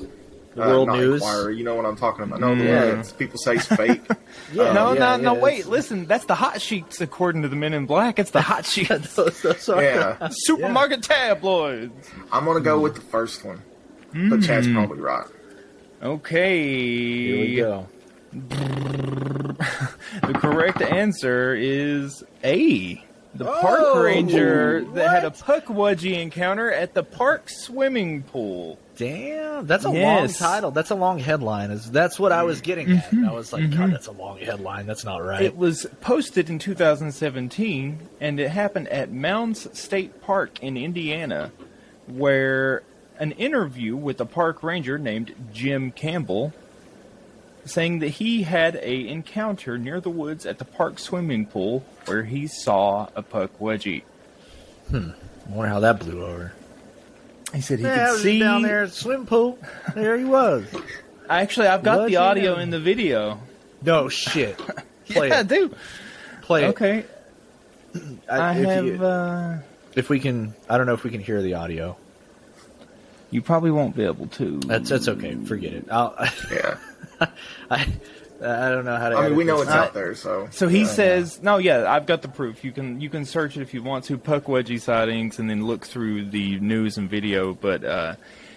The World not News? Inquirer, you know what I'm talking about? No, the Yeah. one that people say is fake. *laughs* Yeah, No, yeah, no, yeah, no. Wait, listen. That's the hot sheets, according to the Men in Black. It's the hot *laughs* sheets. those, those are- yeah, Supermarket tabloids. I'm gonna go with the first one, but Chad's Hmm. probably right. Okay. Here we go. *laughs* The correct answer is A. The park Oh, ranger that had a what? pukwudgie encounter at the park swimming pool. Damn, that's a long title. That's a long headline. Is that's what I was mm-hmm. getting at? Mm-hmm. I was like, mm-hmm. God, that's a long headline. That's not right. It was posted in 2017, and it happened at Mounds State Park in Indiana, where an interview with a park ranger named Jim Campbell saying that he had a encounter near the woods at the park swimming pool where he saw a pukwudgie. I wonder how that blew over. He said he yeah, I could was see. down there at the swim pool. There he was. *laughs* Actually, I've got the audio in the video. No shit. *laughs* Play yeah, it. dude. Play it. Okay, *clears throat* I, if have. You, uh, if we can, I don't know if we can hear the audio. You probably won't be able to. That's that's okay. Forget it. I'll, *laughs* Yeah, I I don't know how to. I mean we know this. it's out there, so So he yeah. says, "No, yeah, I've got the proof. You can you can search it if you want to, pukwudgie sightings, and then look through the news and video." But uh,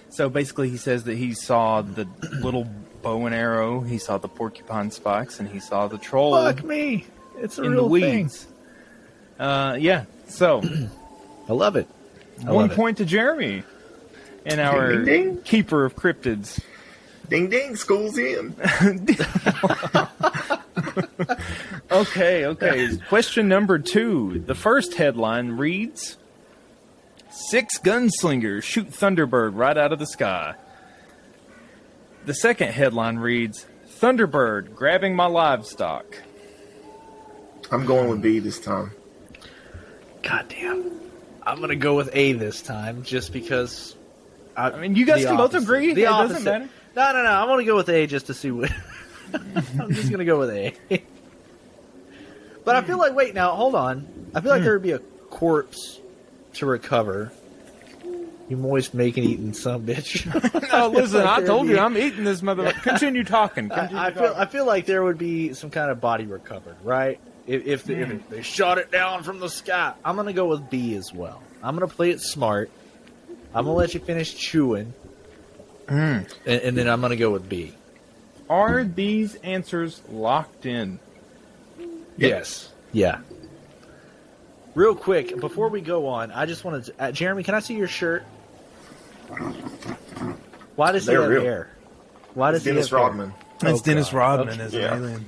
so basically, he says that he saw the little bow and arrow, he saw the porcupine spikes, and he saw the troll Fuck me. It's a in the real thing. weeds. Uh, yeah. So *clears throat* I love it. I one love it. point to Jeremy, and our Ding, ding, ding. keeper of cryptids. ding ding, school's in. *laughs* Okay, okay. Question number two. The first headline reads Six gunslingers shoot Thunderbird right out of the sky. The second headline reads Thunderbird grabbing my livestock. I'm going with B this time. God damn. I'm gonna go with A this time, just because. I, I mean, you guys can both agree. The It doesn't matter. No, no, no. I'm gonna go with A just to see what. *laughs* I'm just gonna go with A. but I feel like wait now, hold on. I feel Hmm. like there would be a corpse to recover. You moist making eating some bitch. *laughs* *laughs* Oh, listen, like I told you I'm eating this motherfucker. Continue talking. Continue I, I feel I feel like there would be some kind of body recovered, right? If if, the, if they shot it down from the sky, I'm gonna go with B as well. I'm gonna play it smart. I'm gonna let you finish chewing, and, and then I'm gonna go with B. Are these answers locked in? Yes. Yeah. Real quick, before we go on, I just wanted to, uh, Jeremy, can I see your shirt? Why does he They're have real. hair? Why does It's Dennis he have hair? Rodman. It's Oh, Dennis God. Rodman Okay. as Yeah. an alien.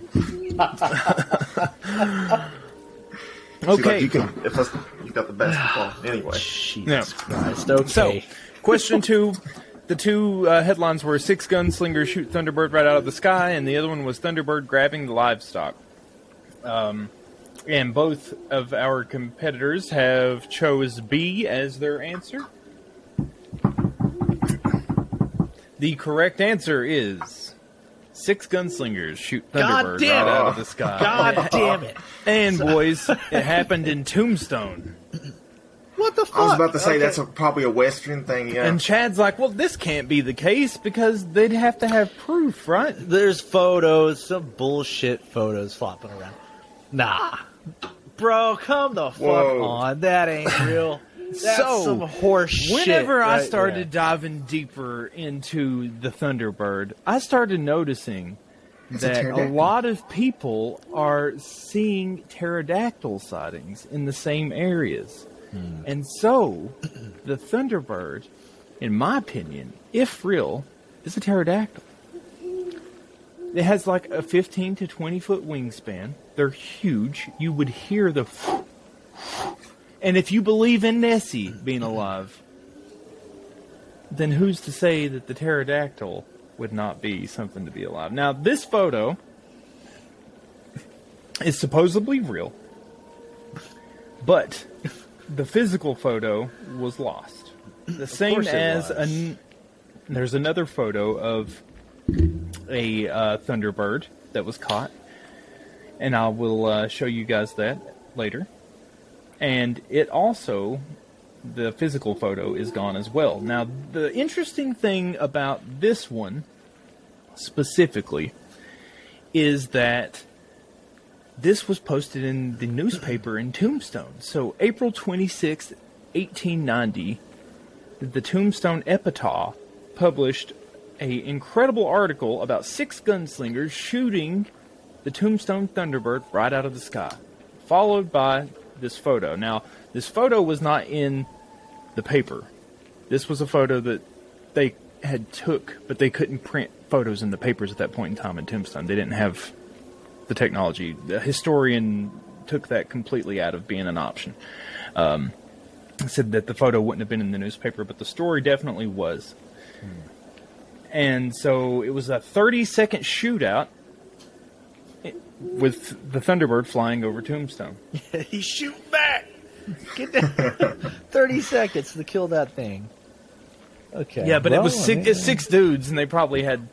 *laughs* *laughs* See, like, Okay. you can if that's, you got the basketball *sighs* anyway. Jesus Yeah. Christ. Okay. So, question two. The two uh, headlines were Six Gunslingers Shoot Thunderbird Right Out of the Sky, and the other one was Thunderbird Grabbing the Livestock. Um, and both of our competitors have chose B as their answer. The correct answer is Six gunslingers shoot God Thunderbird right out of the sky. God damn it! And boys, it happened in Tombstone. What the fuck? I was about to say Okay. that's a, probably a Western thing. Yeah. And Chad's like, "Well, this can't be the case because they'd have to have proof, right?" There's photos, some bullshit photos flopping around. Nah, bro, come the fuck Whoa. on. That ain't real. *laughs* That's So, some horse shit. Whenever I right started there. diving deeper into the Thunderbird, I started noticing a that a pterodactyl. lot of people are seeing pterodactyl sightings in the same areas. Hmm. And so, the Thunderbird, in my opinion, if real, is a pterodactyl. It has like a 15 to 20 foot wingspan. They're huge. You would hear the. And if you believe in Nessie being alive, then who's to say that the pterodactyl would not be something to be alive? Now, this photo *laughs* is supposedly real, but *laughs* the physical photo was lost. The same as an, there's another photo of a uh, thunderbird that was caught, and I will uh, show you guys that later. And it also, the physical photo is gone as well. Now, the interesting thing about this one specifically is that this was posted in the newspaper in Tombstone. So, April 26th, 1890, the Tombstone Epitaph published a incredible article about six gunslingers shooting the Tombstone Thunderbird right out of the sky, followed by this photo. Now, this photo was not in the paper. This was a photo that they had took, but they couldn't print photos in the papers at that point in time in Tombstone. They didn't have the technology. The historian took that completely out of being an option. Um, said that the photo wouldn't have been in the newspaper, but the story definitely was. And so it was a 30 second shootout with the Thunderbird flying over Tombstone. *laughs* He's shooting back. Get that. *laughs* Thirty seconds to kill that thing. Okay. Yeah, but it well, was I six, mean, six dudes, and they probably had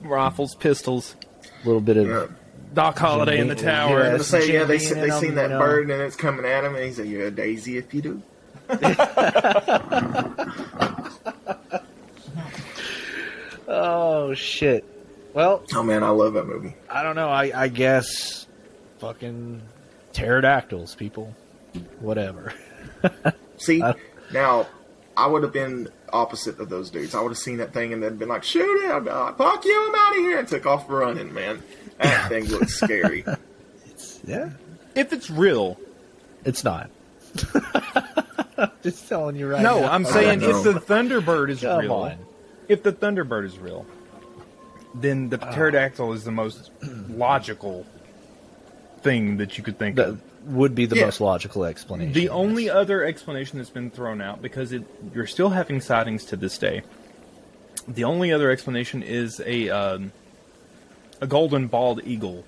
rifles, pistols. A little bit of. Yeah. Doc Holliday in the Yeah, I tower. was gonna say, yeah, they, Jim see- they seen them, that you know. bird and it's coming at him, and he said, "You're a daisy if you do." *laughs* Oh shit. Well, Oh man, I love that movie. I don't know. I, I guess fucking pterodactyls, people. Whatever. *laughs* See, Uh, now I would have been opposite of those dudes. I would have seen that thing and then been like, "Shoot it!" I'd be like, "Fuck you! I'm out of here!" and took off running. Man, that thing looks scary. *laughs* Yeah. If it's real, It's not. *laughs* Just telling you right now. no, now. I'm saying if the Thunderbird is Come real, on. if the Thunderbird is real, then the pterodactyl is the most *clears throat* logical thing that you could think That of. would be the Yeah. most logical explanation. The yes. only other explanation that's been thrown out because it, you're still having sightings to this day. The only other explanation is a um, a golden bald eagle,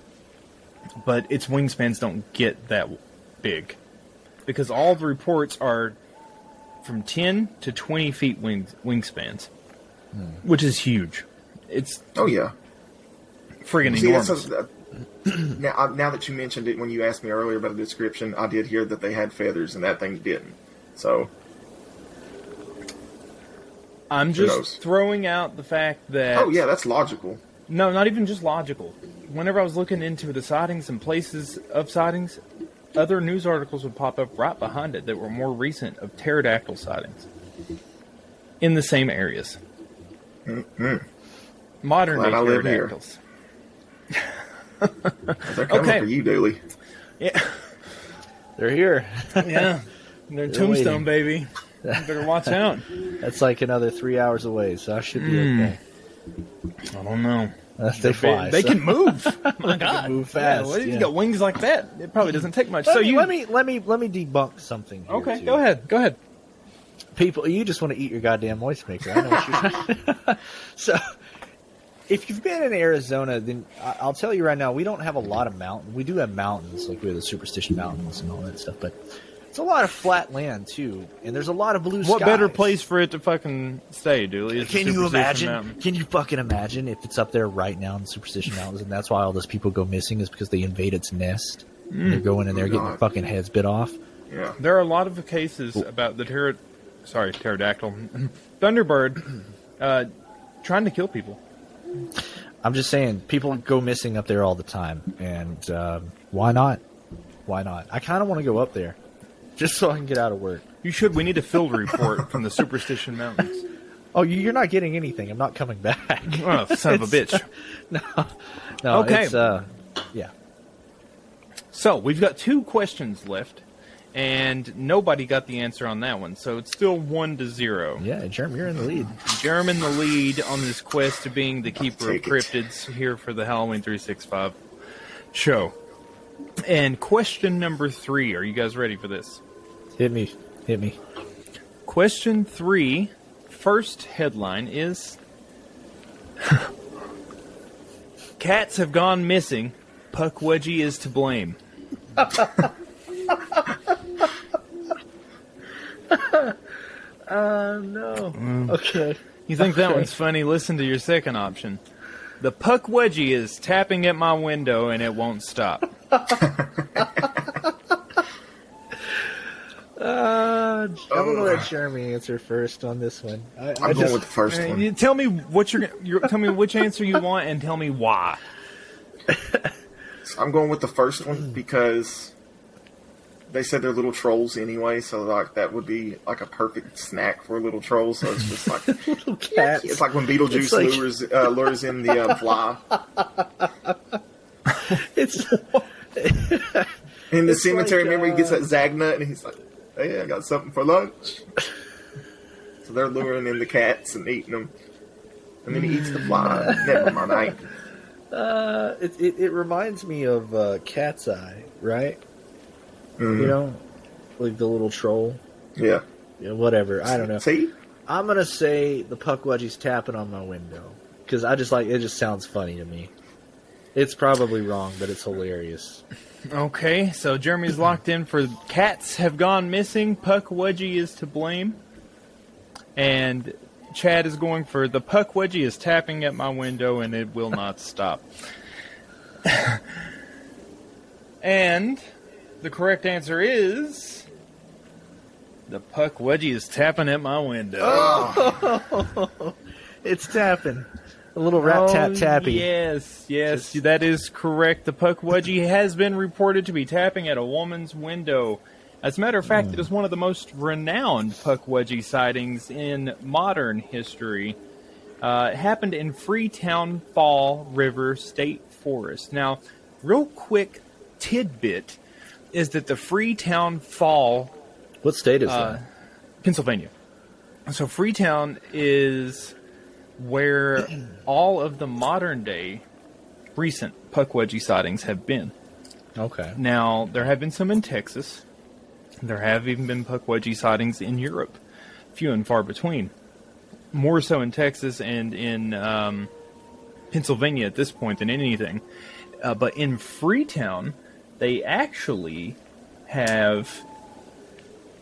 but its wingspans don't get that big because all the reports are from 10 to 20 feet wing, wingspans, which is huge. It's Oh yeah. friggin' See, that's enormous. a, now, uh, now that you mentioned it, when you asked me earlier about the description, I did hear that they had feathers, and that thing didn't. So I'm just throwing out the fact that Oh yeah, that's logical. No, not even just logical. Whenever I was looking into the sightings and places of sightings, other news articles would pop up right behind it that were more recent of pterodactyl sightings in the same areas. Modern Glad day I live here. They're coming Okay. for you, Dooley. Yeah, *laughs* They're here. yeah. *laughs* They're They're tombstone, waiting. baby. You better watch *laughs* out. That's like another three hours away, so I should be Hmm. okay. I don't know. Uh, they fly. They so- can move. My God, they can move Yeah, fast, well, you got wings like that. It probably doesn't take much. Let so me, you let me let me let me debunk something. Here okay? too. Go ahead. Go ahead. people. You just want to eat your goddamn moist maker. I know what you're So, if you've been in Arizona, then I- I'll tell you right now, we don't have a lot of mountains. We do have mountains, like we have the Superstition Mountains and all that stuff. But It's a lot of flat land too, and there's a lot of blue What skies. better place for it to fucking stay, Dooley? is the Can you imagine? Mountain. Can you fucking imagine if it's up there right now in the Superstition Mountains, and that's why all those people go missing is because they invade its nest. And they're going in there getting their fucking heads bit off. Yeah. There are a lot of cases about the pter- sorry, pterodactyl, *laughs* thunderbird, uh, trying to kill people. I'm just saying, people go missing up there all the time, and um, why not? Why not? I kind of want to go up there, just so I can get out of work. You should. We need a field report from the Superstition Mountains. *laughs* Oh, you- you're not getting anything. I'm not coming back. *laughs* Oh, son of a bitch. *laughs* no, Okay. It's, uh, yeah. So we've got two questions left, and nobody got the answer on that one. So it's still one to zero. Yeah, Jeremy, you're in the lead. Jerem in the lead on this quest to being the keeper of Take it. cryptids here for the Halloween 365 show. And question number three. Are you guys ready for this? Hit me. Hit me. Question three. First headline is *laughs* Cats have gone missing. Pukwudgie is to blame. *laughs* *laughs* Uh, no. Okay. You think that one's funny? Listen to your second option. The pukwudgie is tapping at my window and it won't stop. *laughs* *laughs* Uh, I'm gonna let Jeremy answer first on this one. I, I I'm going just, with the first Uh, one. tell me what you're, you're. Tell me which answer you want and tell me why. I'm going with the first one because they said they're little trolls anyway, so like that would be like a perfect snack for a little troll. So it's just like *laughs* little cats. it's like when Beetlejuice like- lures uh, lures in the uh, fly *laughs* It's *laughs* in the It's cemetery. like, remember, he gets uh, that Zagnut and he's like, "Hey, I got something for lunch." so they're luring in the cats and eating them, and then he eats the fly. Never mind, I uh, it, it, it reminds me of uh, Cat's Eye, right? Mhm. You know, like the little troll. Yeah. Yeah, whatever. I don't know. See, I'm gonna say the Pukwudgie's tapping on my window because I just like it. Just sounds funny to me. It's probably wrong, but it's hilarious. Okay, so Jeremy's locked in for cats have gone missing. Puck wedgie is to blame, and Chad is going for the pukwudgie is tapping at my window and it will not stop. *laughs* and the correct answer is the Pukwudgie is tapping at my window. *laughs* It's tapping. A little rat tap Oh, tappy. Yes, yes, Just- that is correct. The Pukwudgie has been reported to be tapping at a woman's window. As a matter of fact, it is one of the most renowned Pukwudgie sightings in modern history. Uh, it happened in Freetown Fall River State Forest. Now, real quick tidbit is that the Freetown Fall What state is uh, Pennsylvania. So Freetown is where *clears throat* all of the modern day recent Pukwudgie sightings have been. Okay. Now, there have been some in Texas. There have even been Pukwudgie sightings in Europe, few and far between. More so in Texas and in um, Pennsylvania at this point than anything. Uh, but in Freetown, they actually have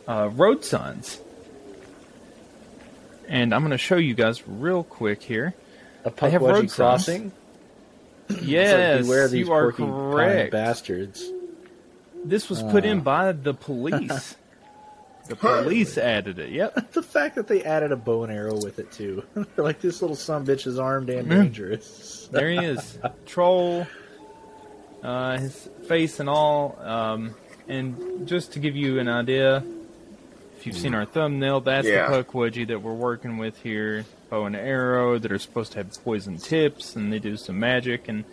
uh, road signs. And I'm going to show you guys real quick here. A They have road signs. crossing. *clears throat* It's Yes, like, beware these you are correct. bastards. This was put Uh. in by the police. *laughs* the police added it. Yep. *laughs* The fact that they added a bow and arrow with it too. *laughs* They're like this little son bitch is armed and dangerous. There he is. Troll. Uh, his face and all. Um, and just to give you an idea, if you've seen our thumbnail, that's Yeah. the Pukwudgie that we're working with here. Bow and arrow that are supposed to have poison tips, and they do some magic. And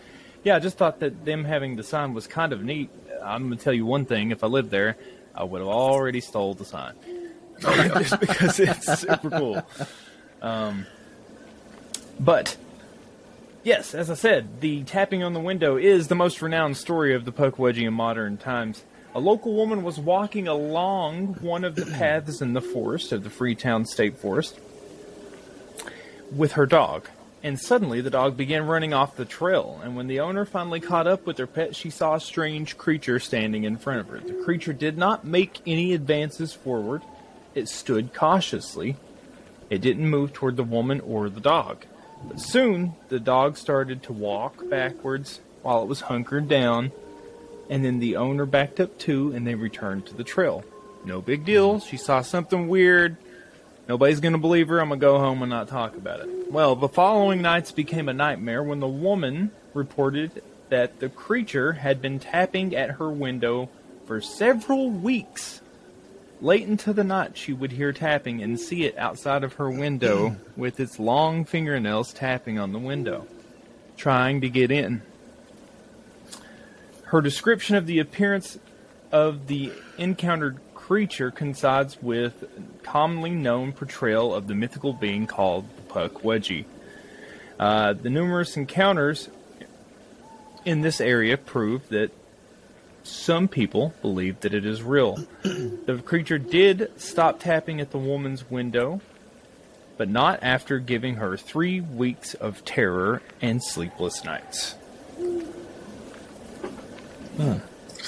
yeah, I just thought that them having the sign was kind of neat. I'm gonna tell you one thing: if I lived there, I would have already stole the sign. *laughs* just because it's super cool. *laughs* Um, but yes, as I said, the tapping on the window is the most renowned story of the Pukwudgie in modern times. A local woman was walking along one of the *clears throat* paths in the forest of the Freetown State Forest with her dog. and suddenly the dog began running off the trail. And when the owner finally caught up with her pet, she saw a strange creature standing in front of her. The creature did not make any advances forward, it stood cautiously. It didn't move toward the woman or the dog. But soon the dog started to walk backwards while it was hunkered down, and then the owner backed up too, and they returned to the trail. No big deal. Mm-hmm. She saw something weird. Nobody's gonna believe her. I'm gonna go home and not talk about it. Well, the following nights became a nightmare when the woman reported that the creature had been tapping at her window for several weeks. Late into the night, she would hear tapping and see it outside of her window with its long fingernails tapping on the window, trying to get in. Her description of the appearance of the encountered creature coincides with commonly known portrayal of the mythical being called the Pukwudgie. Uh, the numerous encounters in this area prove that some people believe that it is real. the creature did stop tapping at the woman's window, but not after giving her three weeks of terror and sleepless nights.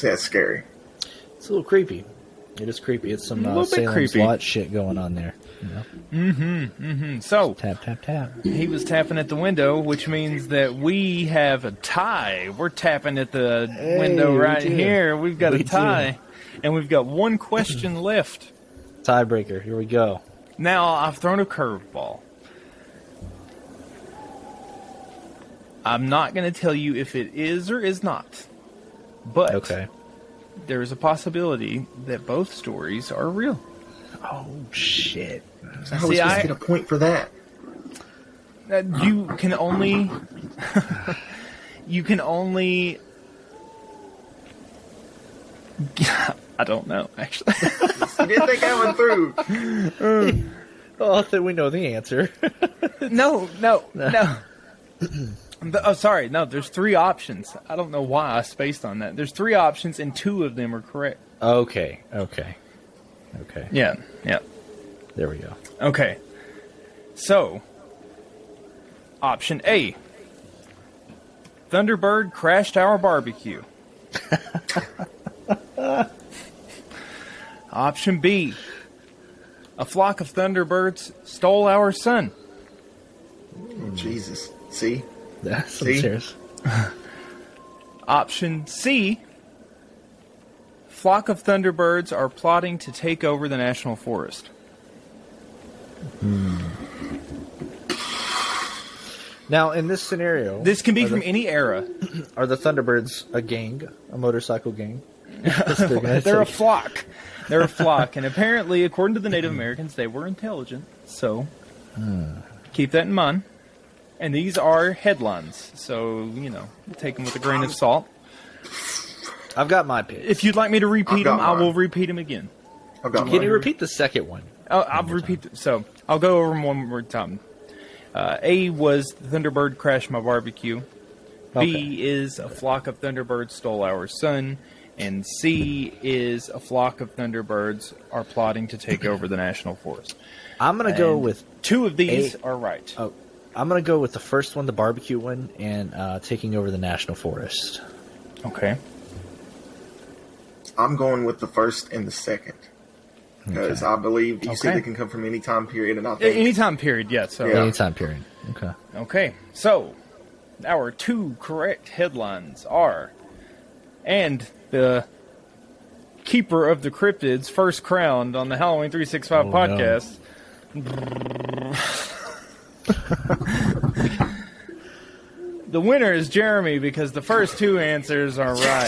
That's scary. It's a little creepy. It is creepy. It's some A uh, little bit Salem's creepy. Lot shit going on there. You know? mm-hmm. So, Tap tap tap. he was tapping at the window, which means that we have a tie. We're tapping at the Hey, window right here. We've got We a do. tie. And we've got one question *laughs* left. Tiebreaker. Here we go. Now, I've thrown a curveball. I'm not going to tell you if it is or is not. But Okay. there is a possibility that both stories are real. Oh shit. So how are we See, supposed I- to get a point for that? Uh, you can only *laughs* you can only *laughs* I don't know actually. You didn't think that one through. *laughs* Oh, I we know the answer. no, no, no. *clears throat* The- oh, sorry. No, there's three options. I don't know why I spaced on that. There's three options, and two of them are correct. okay. Okay. Okay. Yeah, yeah. There we go. Okay. So, option A Thunderbird crashed our barbecue. *laughs* option B A flock of Thunderbirds stole our sun. Oh, Jesus. See? That's some See? serious. *laughs* Option C Flock of Thunderbirds are plotting to take over the national forest. Hmm. Now, in this scenario, This can be from the, any era. *clears throat* are the Thunderbirds a gang, a motorcycle gang? They're, gonna *laughs* They're a take- flock. They're a flock, and *laughs* apparently, according to the Native Americans, they were intelligent. So hmm. keep that in mind. And these are headlines, so you know, take them with a grain of um, salt. I've got my pick. If you'd like me to repeat I've got them, I will mine. repeat them again. I've got Can you repeat the second one? I'll, I'll repeat. th- So I'll go over them one more time. Uh, A was Thunderbird crashed my barbecue. B is a flock of Thunderbirds stole our sun. And C is a flock of Thunderbirds are plotting to take over the national forest. I'm gonna go with. two of these A- are right. Oh, I'm gonna go with the first one, the barbecue one, and uh, taking over the national forest. Okay. I'm going with the first and the second. Because I believe you said Okay. they can come from any time period, and I A- think Anytime period, yeah. So Yeah. Anytime period. Okay. okay. So our two correct headlines are, and the keeper of the cryptids first crowned on the Halloween three six five Oh, no. *laughs* *laughs* podcast. The winner is Jeremy because the first two answers are right.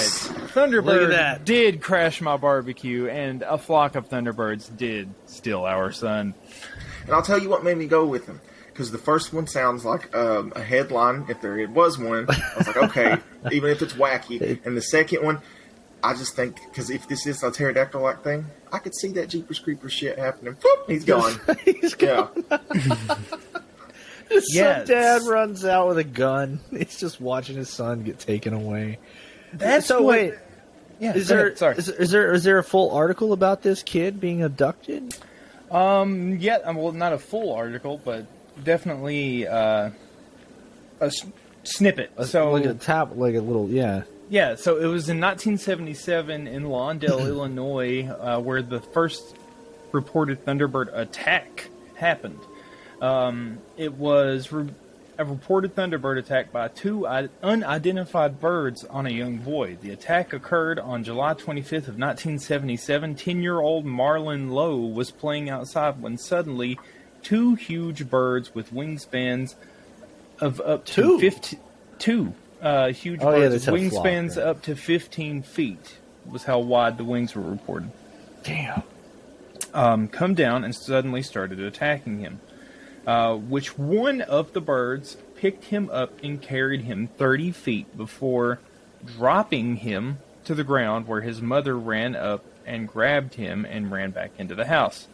Thunderbird that. did crash my barbecue, and a flock of Thunderbirds did steal our sun. And I'll tell you what made me go with them. Because the first one sounds like um, a headline, if there was one. I was like, okay, *laughs* even if it's wacky. And the second one, I just think, because if this is a pterodactyl like thing, I could see that Jeepers Creepers shit happening. Boop, he's *laughs* gone. *laughs* He's yeah. Yes. Some dad runs out with a gun. *laughs* He's just watching his son get taken away. That's so what- wait, Yeah, is there ahead, sorry. is, is there is there a full article about this kid being abducted? Um, yeah, um, well, not a full article, but definitely uh, a s- snippet. So like a tap, like a little, yeah. Yeah, so it was in 1977 in Lawndale, *clears throat* Illinois, uh, where the first reported Thunderbird attack happened. Um, it was re- a reported Thunderbird attack by two unidentified birds on a young boy. The attack occurred on July 25th of 1977. Ten-year-old Marlon Lowe was playing outside when suddenly two huge birds with wingspans of up to Two? 15 two uh, huge Oh, birds they with flock, wingspans right. up to 15 feet was how wide the wings were reported Damn. um, come down and suddenly started attacking him. Uh, which one of the birds picked him up and carried him 30 feet before dropping him to the ground, where his mother ran up and grabbed him and ran back into the house.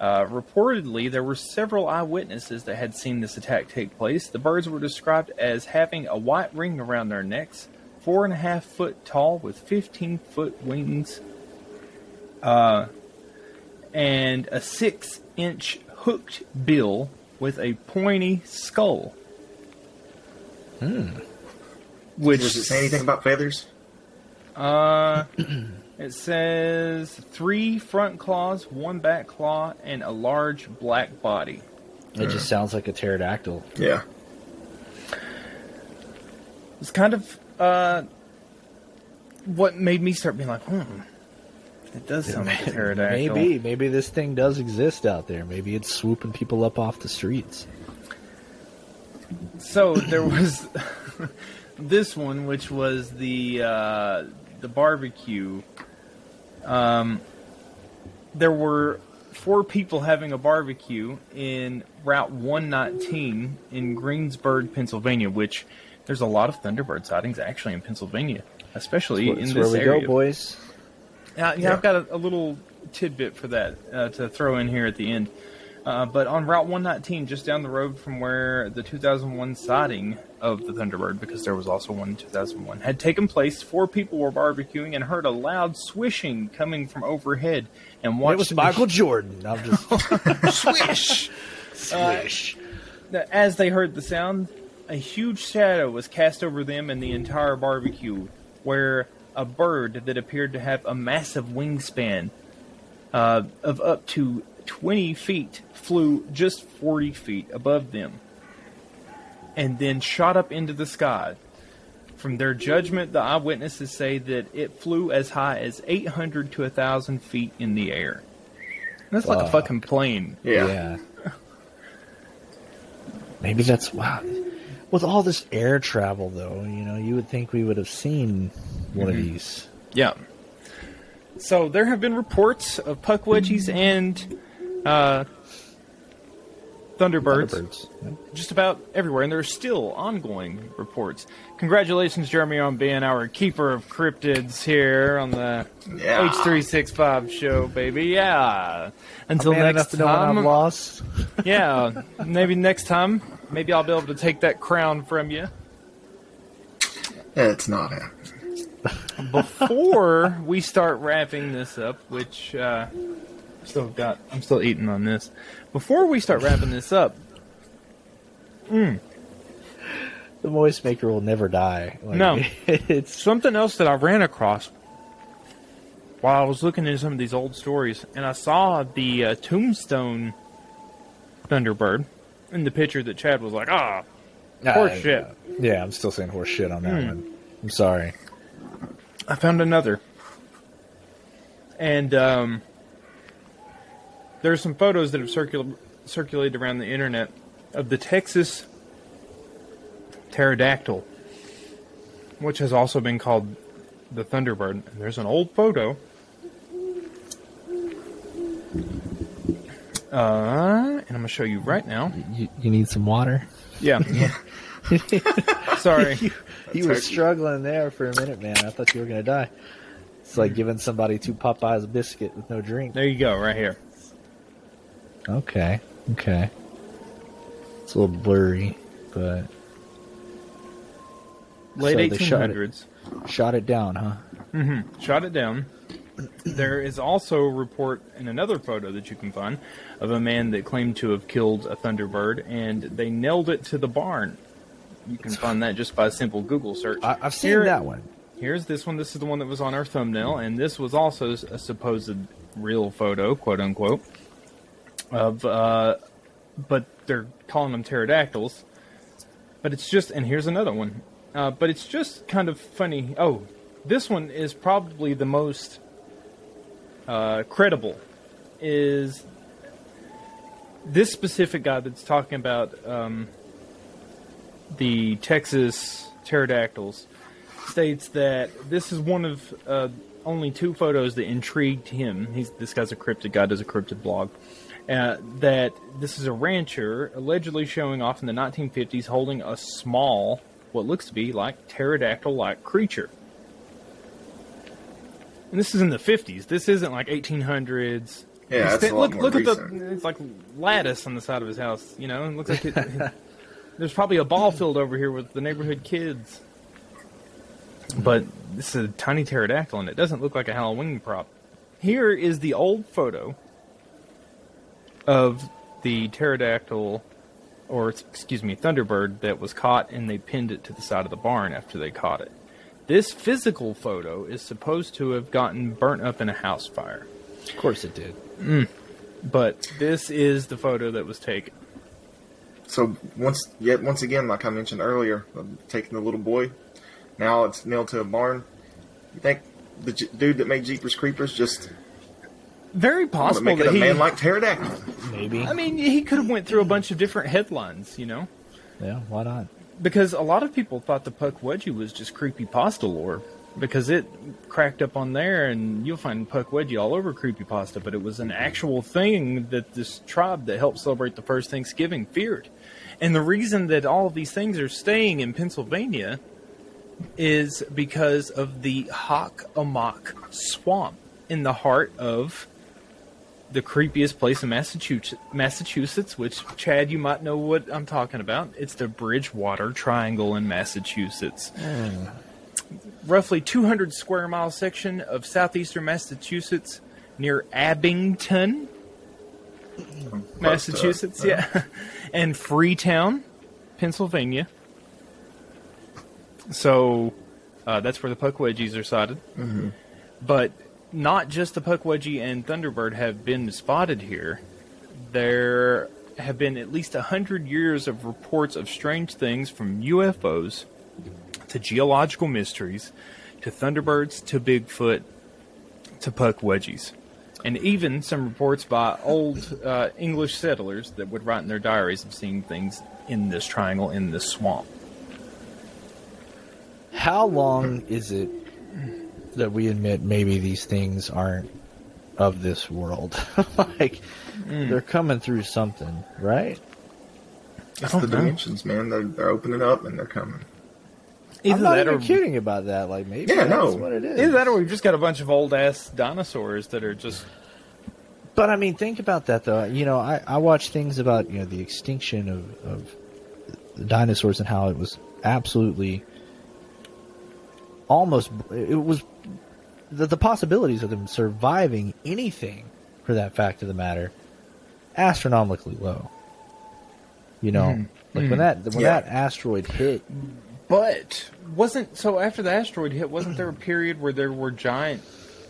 Uh, reportedly, there were several eyewitnesses that had seen this attack take place. The birds were described as having a white ring around their necks, four and a half foot tall, with 15 foot wings, uh, and a six inch hooked bill with a pointy skull. Which Does it say anything about feathers? uh, *clears throat* it says three front claws, one back claw, and a large black body. It just sounds like a pterodactyl. Yeah. It's kind of uh, what made me start being like, hmm, it does sound like a *laughs* pterodactyl. Maybe, maybe this thing does exist out there. Maybe it's swooping people up off the streets. So there was *laughs* this one, which was the uh, the barbecue. Um, there were four people having a barbecue in Route 119 in Greensburg, Pennsylvania. Which there's a lot of Thunderbird sightings actually in Pennsylvania, especially That's in where this we area. go, boys. Yeah, yeah, I've got a, a little tidbit for that uh, to throw in here at the end. Uh, but on Route 119, just down the road from where the 2001 sighting of the Thunderbird, because there was also one in 2001, had taken place, four people were barbecuing and heard a loud swishing coming from overhead and watched It was the- Michael Jordan. I'm just *laughs* swish. swish. that as they heard the sound, a huge shadow was cast over them and the entire barbecue, where a bird that appeared to have a massive wingspan uh, of up to 20 feet flew just 40 feet above them and then shot up into the sky. From their judgment, the eyewitnesses say that it flew as high as 800 to 1,000 feet in the air. That's like a fucking plane. Yeah. Yeah. Maybe that's wow. With all this air travel, though, you know, you would think we would have seen one of these. Yeah. So there have been reports of pukwudgies and uh, thunderbirds, Thunderbirds. just about everywhere, and there are still ongoing reports. Congratulations, Jeremy, on being our keeper of cryptids here on the Yeah. H365 show, baby. Yeah. Until Man enough next to know when time. I'm lost. yeah. Maybe next time. Maybe I'll be able to take that crown from you. It's not happening. *laughs* before we start wrapping this up, which uh, still got, I'm still eating on this. Before we start wrapping this up, The moist maker will never die. Like, No. *laughs* it's something else that I ran across while I was looking into some of these old stories, and I saw the uh, Tombstone Thunderbird in the picture that Chad was like, ah, horse shit. Yeah, I'm still saying horse shit on that Hmm. one. I'm sorry. I found another. And um, there's some photos that have circul- circulated around the internet of the Texas pterodactyl, which has also been called the Thunderbird. And there's an old photo. Uh, and I'm gonna show you right now. You, you need some water? Yeah. *laughs* *laughs* Sorry. *laughs* you you were struggling there for a minute, man. I thought you were going to die. It's like giving somebody two Popeyes biscuit with no drink. There you go, right here. Okay, okay. It's a little blurry, but Late So they shot it. 1800s. shot it down, huh? Mm-hmm. Shot it down. There is also a report in another photo that you can find of a man that claimed to have killed a thunderbird, and they nailed it to the barn you can find that just by a simple Google search. I, I've seen Here- that one. Here's this one. This is the one that was on our thumbnail, and this was also a supposed real photo, quote unquote, of. Uh, but they're calling them pterodactyls. But it's just, and here's another one. Uh, but it's just kind of funny. Oh, this one is probably the most uh, credible. Is this specific guy that's talking about um, the Texas pterodactyls? states that this is one of uh, only two photos that intrigued him. He's this guy's a cryptid guy, does a cryptid blog. Uh, that this is a rancher allegedly showing off in the 1950s holding a small, what looks to be like pterodactyl-like creature. And this is in the 50s. This isn't like 1800s. Yeah, that's look, look at the it's like lattice on the side of his house. You know, it looks like it, *laughs* there's probably a ball field over here with the neighborhood kids. But this is a tiny pterodactyl, and it doesn't look like a Halloween prop. Here is the old photo of the pterodactyl, or excuse me, thunderbird that was caught, and they pinned it to the side of the barn after they caught it. This physical photo is supposed to have gotten burnt up in a house fire, Of course it did. Mm. but this is the photo that was taken. So once, yet once again, like I mentioned earlier, I'm taking the little boy. Now it's nailed to a barn. You think the j- dude that made Jeepers Creepers just Very possible make it that a he. man like pterodactyl? Maybe. I mean, he could have went through a bunch of different headlines, you know. yeah, why not? Because a lot of people thought the Pukwudgie was just creepy pasta lore because it cracked up on there and you'll find Pukwudgie all over creepy pasta but it was an actual thing that this tribe that helped celebrate the first Thanksgiving feared. And the reason that all of these things are staying in Pennsylvania is because of the Hockomock swamp in the heart of the creepiest place in Massachusetts, Massachusetts, which Chad, you might know what I'm talking about. It's the Bridgewater Triangle in Massachusetts. Hmm. Roughly 200 square mile section of southeastern Massachusetts near Abington, hmm. Massachusetts, yeah, *laughs* and Freetown, Pennsylvania. So uh, that's where the Pukwudgies are sighted. Mm-hmm. But not just the Pukwudgie and Thunderbird have been spotted here. There have been at least a hundred years of reports of strange things from UFOs to geological mysteries to Thunderbirds to Bigfoot to Pukwudgies. And even some reports by old uh, English settlers that would write in their diaries of seeing things in this triangle, in this swamp. How long is it that we admit maybe these things aren't of this world? *laughs* like hmm. they're coming through something, right? It's the know. dimensions, man. They're they're opening up and they're coming. Either I'm not that even or kidding about that. Like maybe Yeah, that's no. what it is. Either that or we've just got a bunch of old ass dinosaurs that are just But I mean, think about that though. You know, I, I watch things about you know the extinction of, of dinosaurs and how it was absolutely almost it was the, the possibilities of them surviving anything for that fact of the matter astronomically low. You know, hmm. like when hmm. that when Yeah. that asteroid hit, But wasn't so after the asteroid hit, wasn't there a period where there were giant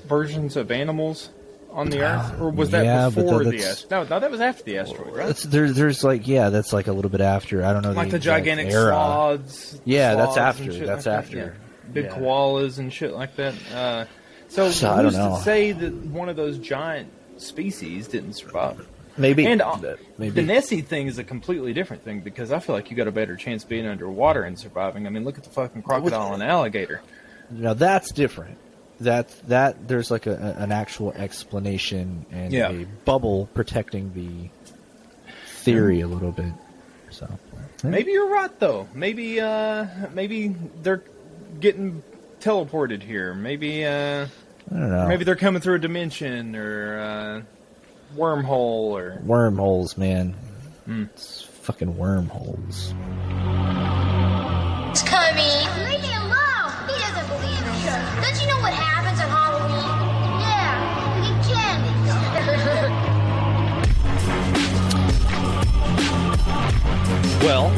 versions of animals on the Earth, ah, or was that Yeah, before that- the asteroid? No, no, that was after the asteroid, right? there, there's like yeah, that's like a little bit after. I don't know like the exact gigantic sloths. Yeah, that's sloths and after, that's after. yeah. Big Yeah. koalas and shit like that. Uh, so, So, I don't who's to say that one of those giant species didn't survive? Maybe And uh, maybe the Nessie thing is a completely different thing because I feel like you got a better chance being underwater and surviving. I mean, look at the fucking crocodile and alligator. Now that's different. That that there's like a- an actual explanation and Yeah. a bubble protecting the theory a little bit. So Maybe you're right though. Maybe uh maybe they're getting teleported here. Maybe uh I don't know. maybe they're coming through a dimension or uh wormhole or wormholes, man. Hmm. It's fucking wormholes. It's coming. Leave me alone. He doesn't believe in it. Don't you know what happens on Halloween? Yeah, we get candy. Well,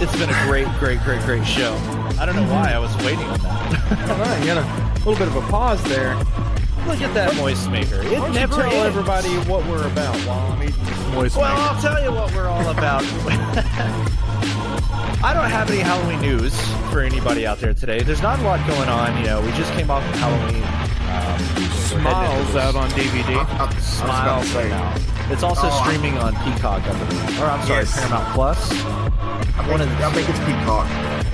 it's been a great, great, great, great show. I don't know why I was waiting on that. All right, you got a little bit of a pause there. Look at that moist maker. It Why don't never you tell ends. everybody what we're about while I'm eating this moist Well, maker. I'll tell you what we're all about. *laughs* I don't have any Halloween news for anybody out there today. There's not a lot going on. You know, we just came off of Halloween. Smiles out on DVD. I, I, Smiles say, now. It's also Oh, streaming on Peacock, I believe. Or I'm sorry, Yes. Paramount Plus. I One think, of the- I think it's Peacock.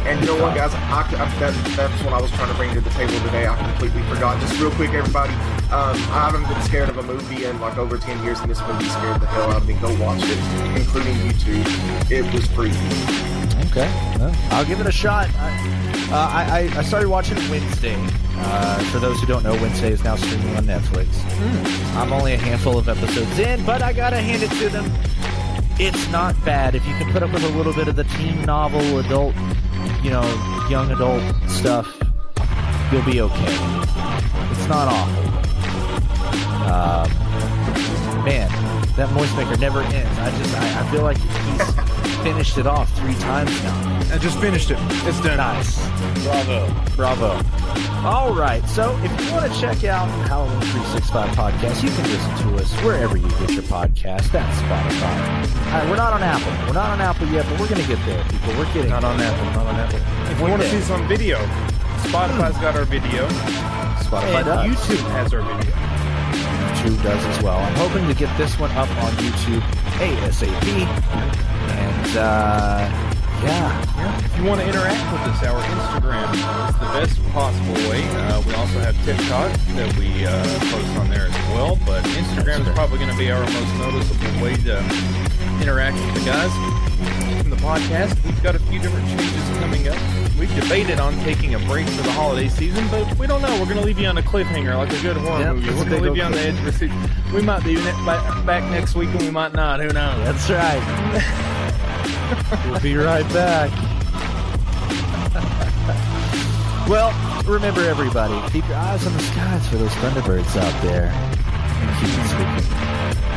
And you know what, guys? I, I, that, that's what I was trying to bring to the table today. I completely forgot. Just real quick, everybody. Um, I haven't been scared of a movie in like over 10 years, and this movie scared the hell out of me. Go watch it, including YouTube. It was freaky. Okay, I'll give it a shot. I, uh, I, I- started watching Wednesday. Uh, for those who don't know, Wednesday is now streaming on Netflix. I'm only a handful of episodes in, but I gotta hand it to them. It's not bad if you can put up with a little bit of the teen novel, adult, you know, young adult stuff. You'll be okay. It's not awful. Um, man, that moist maker never ends. I just, I, I feel like he's finished it off three times now. I just finished it. It's done. Nice. Bravo. Bravo. All right. So if you want to check out Halloween 365 podcast, you can listen to us wherever you get your podcast. That's Spotify. All right, we're not on Apple. We're not on Apple yet, but we're going to get there, people. We're getting Not on there. Apple. Not on Apple. If you want to day. see some video, Spotify's got our video. Spotify And does. YouTube has our video. YouTube does as well. I'm hoping to get this one up on YouTube ASAP. And, uh, yeah. Yeah. If you want to interact with us, our Instagram is the best possible way. Uh, we also have TikTok that we uh, post on there as well, but Instagram is probably going to be our most noticeable way to interact with the guys. from the podcast, we've got a few different changes coming up. We've debated on taking a break for the holiday season, but we don't know. We're going to leave you on a cliffhanger like a good horror Yep, movie. We're going to leave you on the edge of seat. We might be back back next week and we might not. Who knows? That's right. *laughs* we'll be right back. well, remember everybody, keep your eyes on the skies for those thunderbirds out there. And keep it.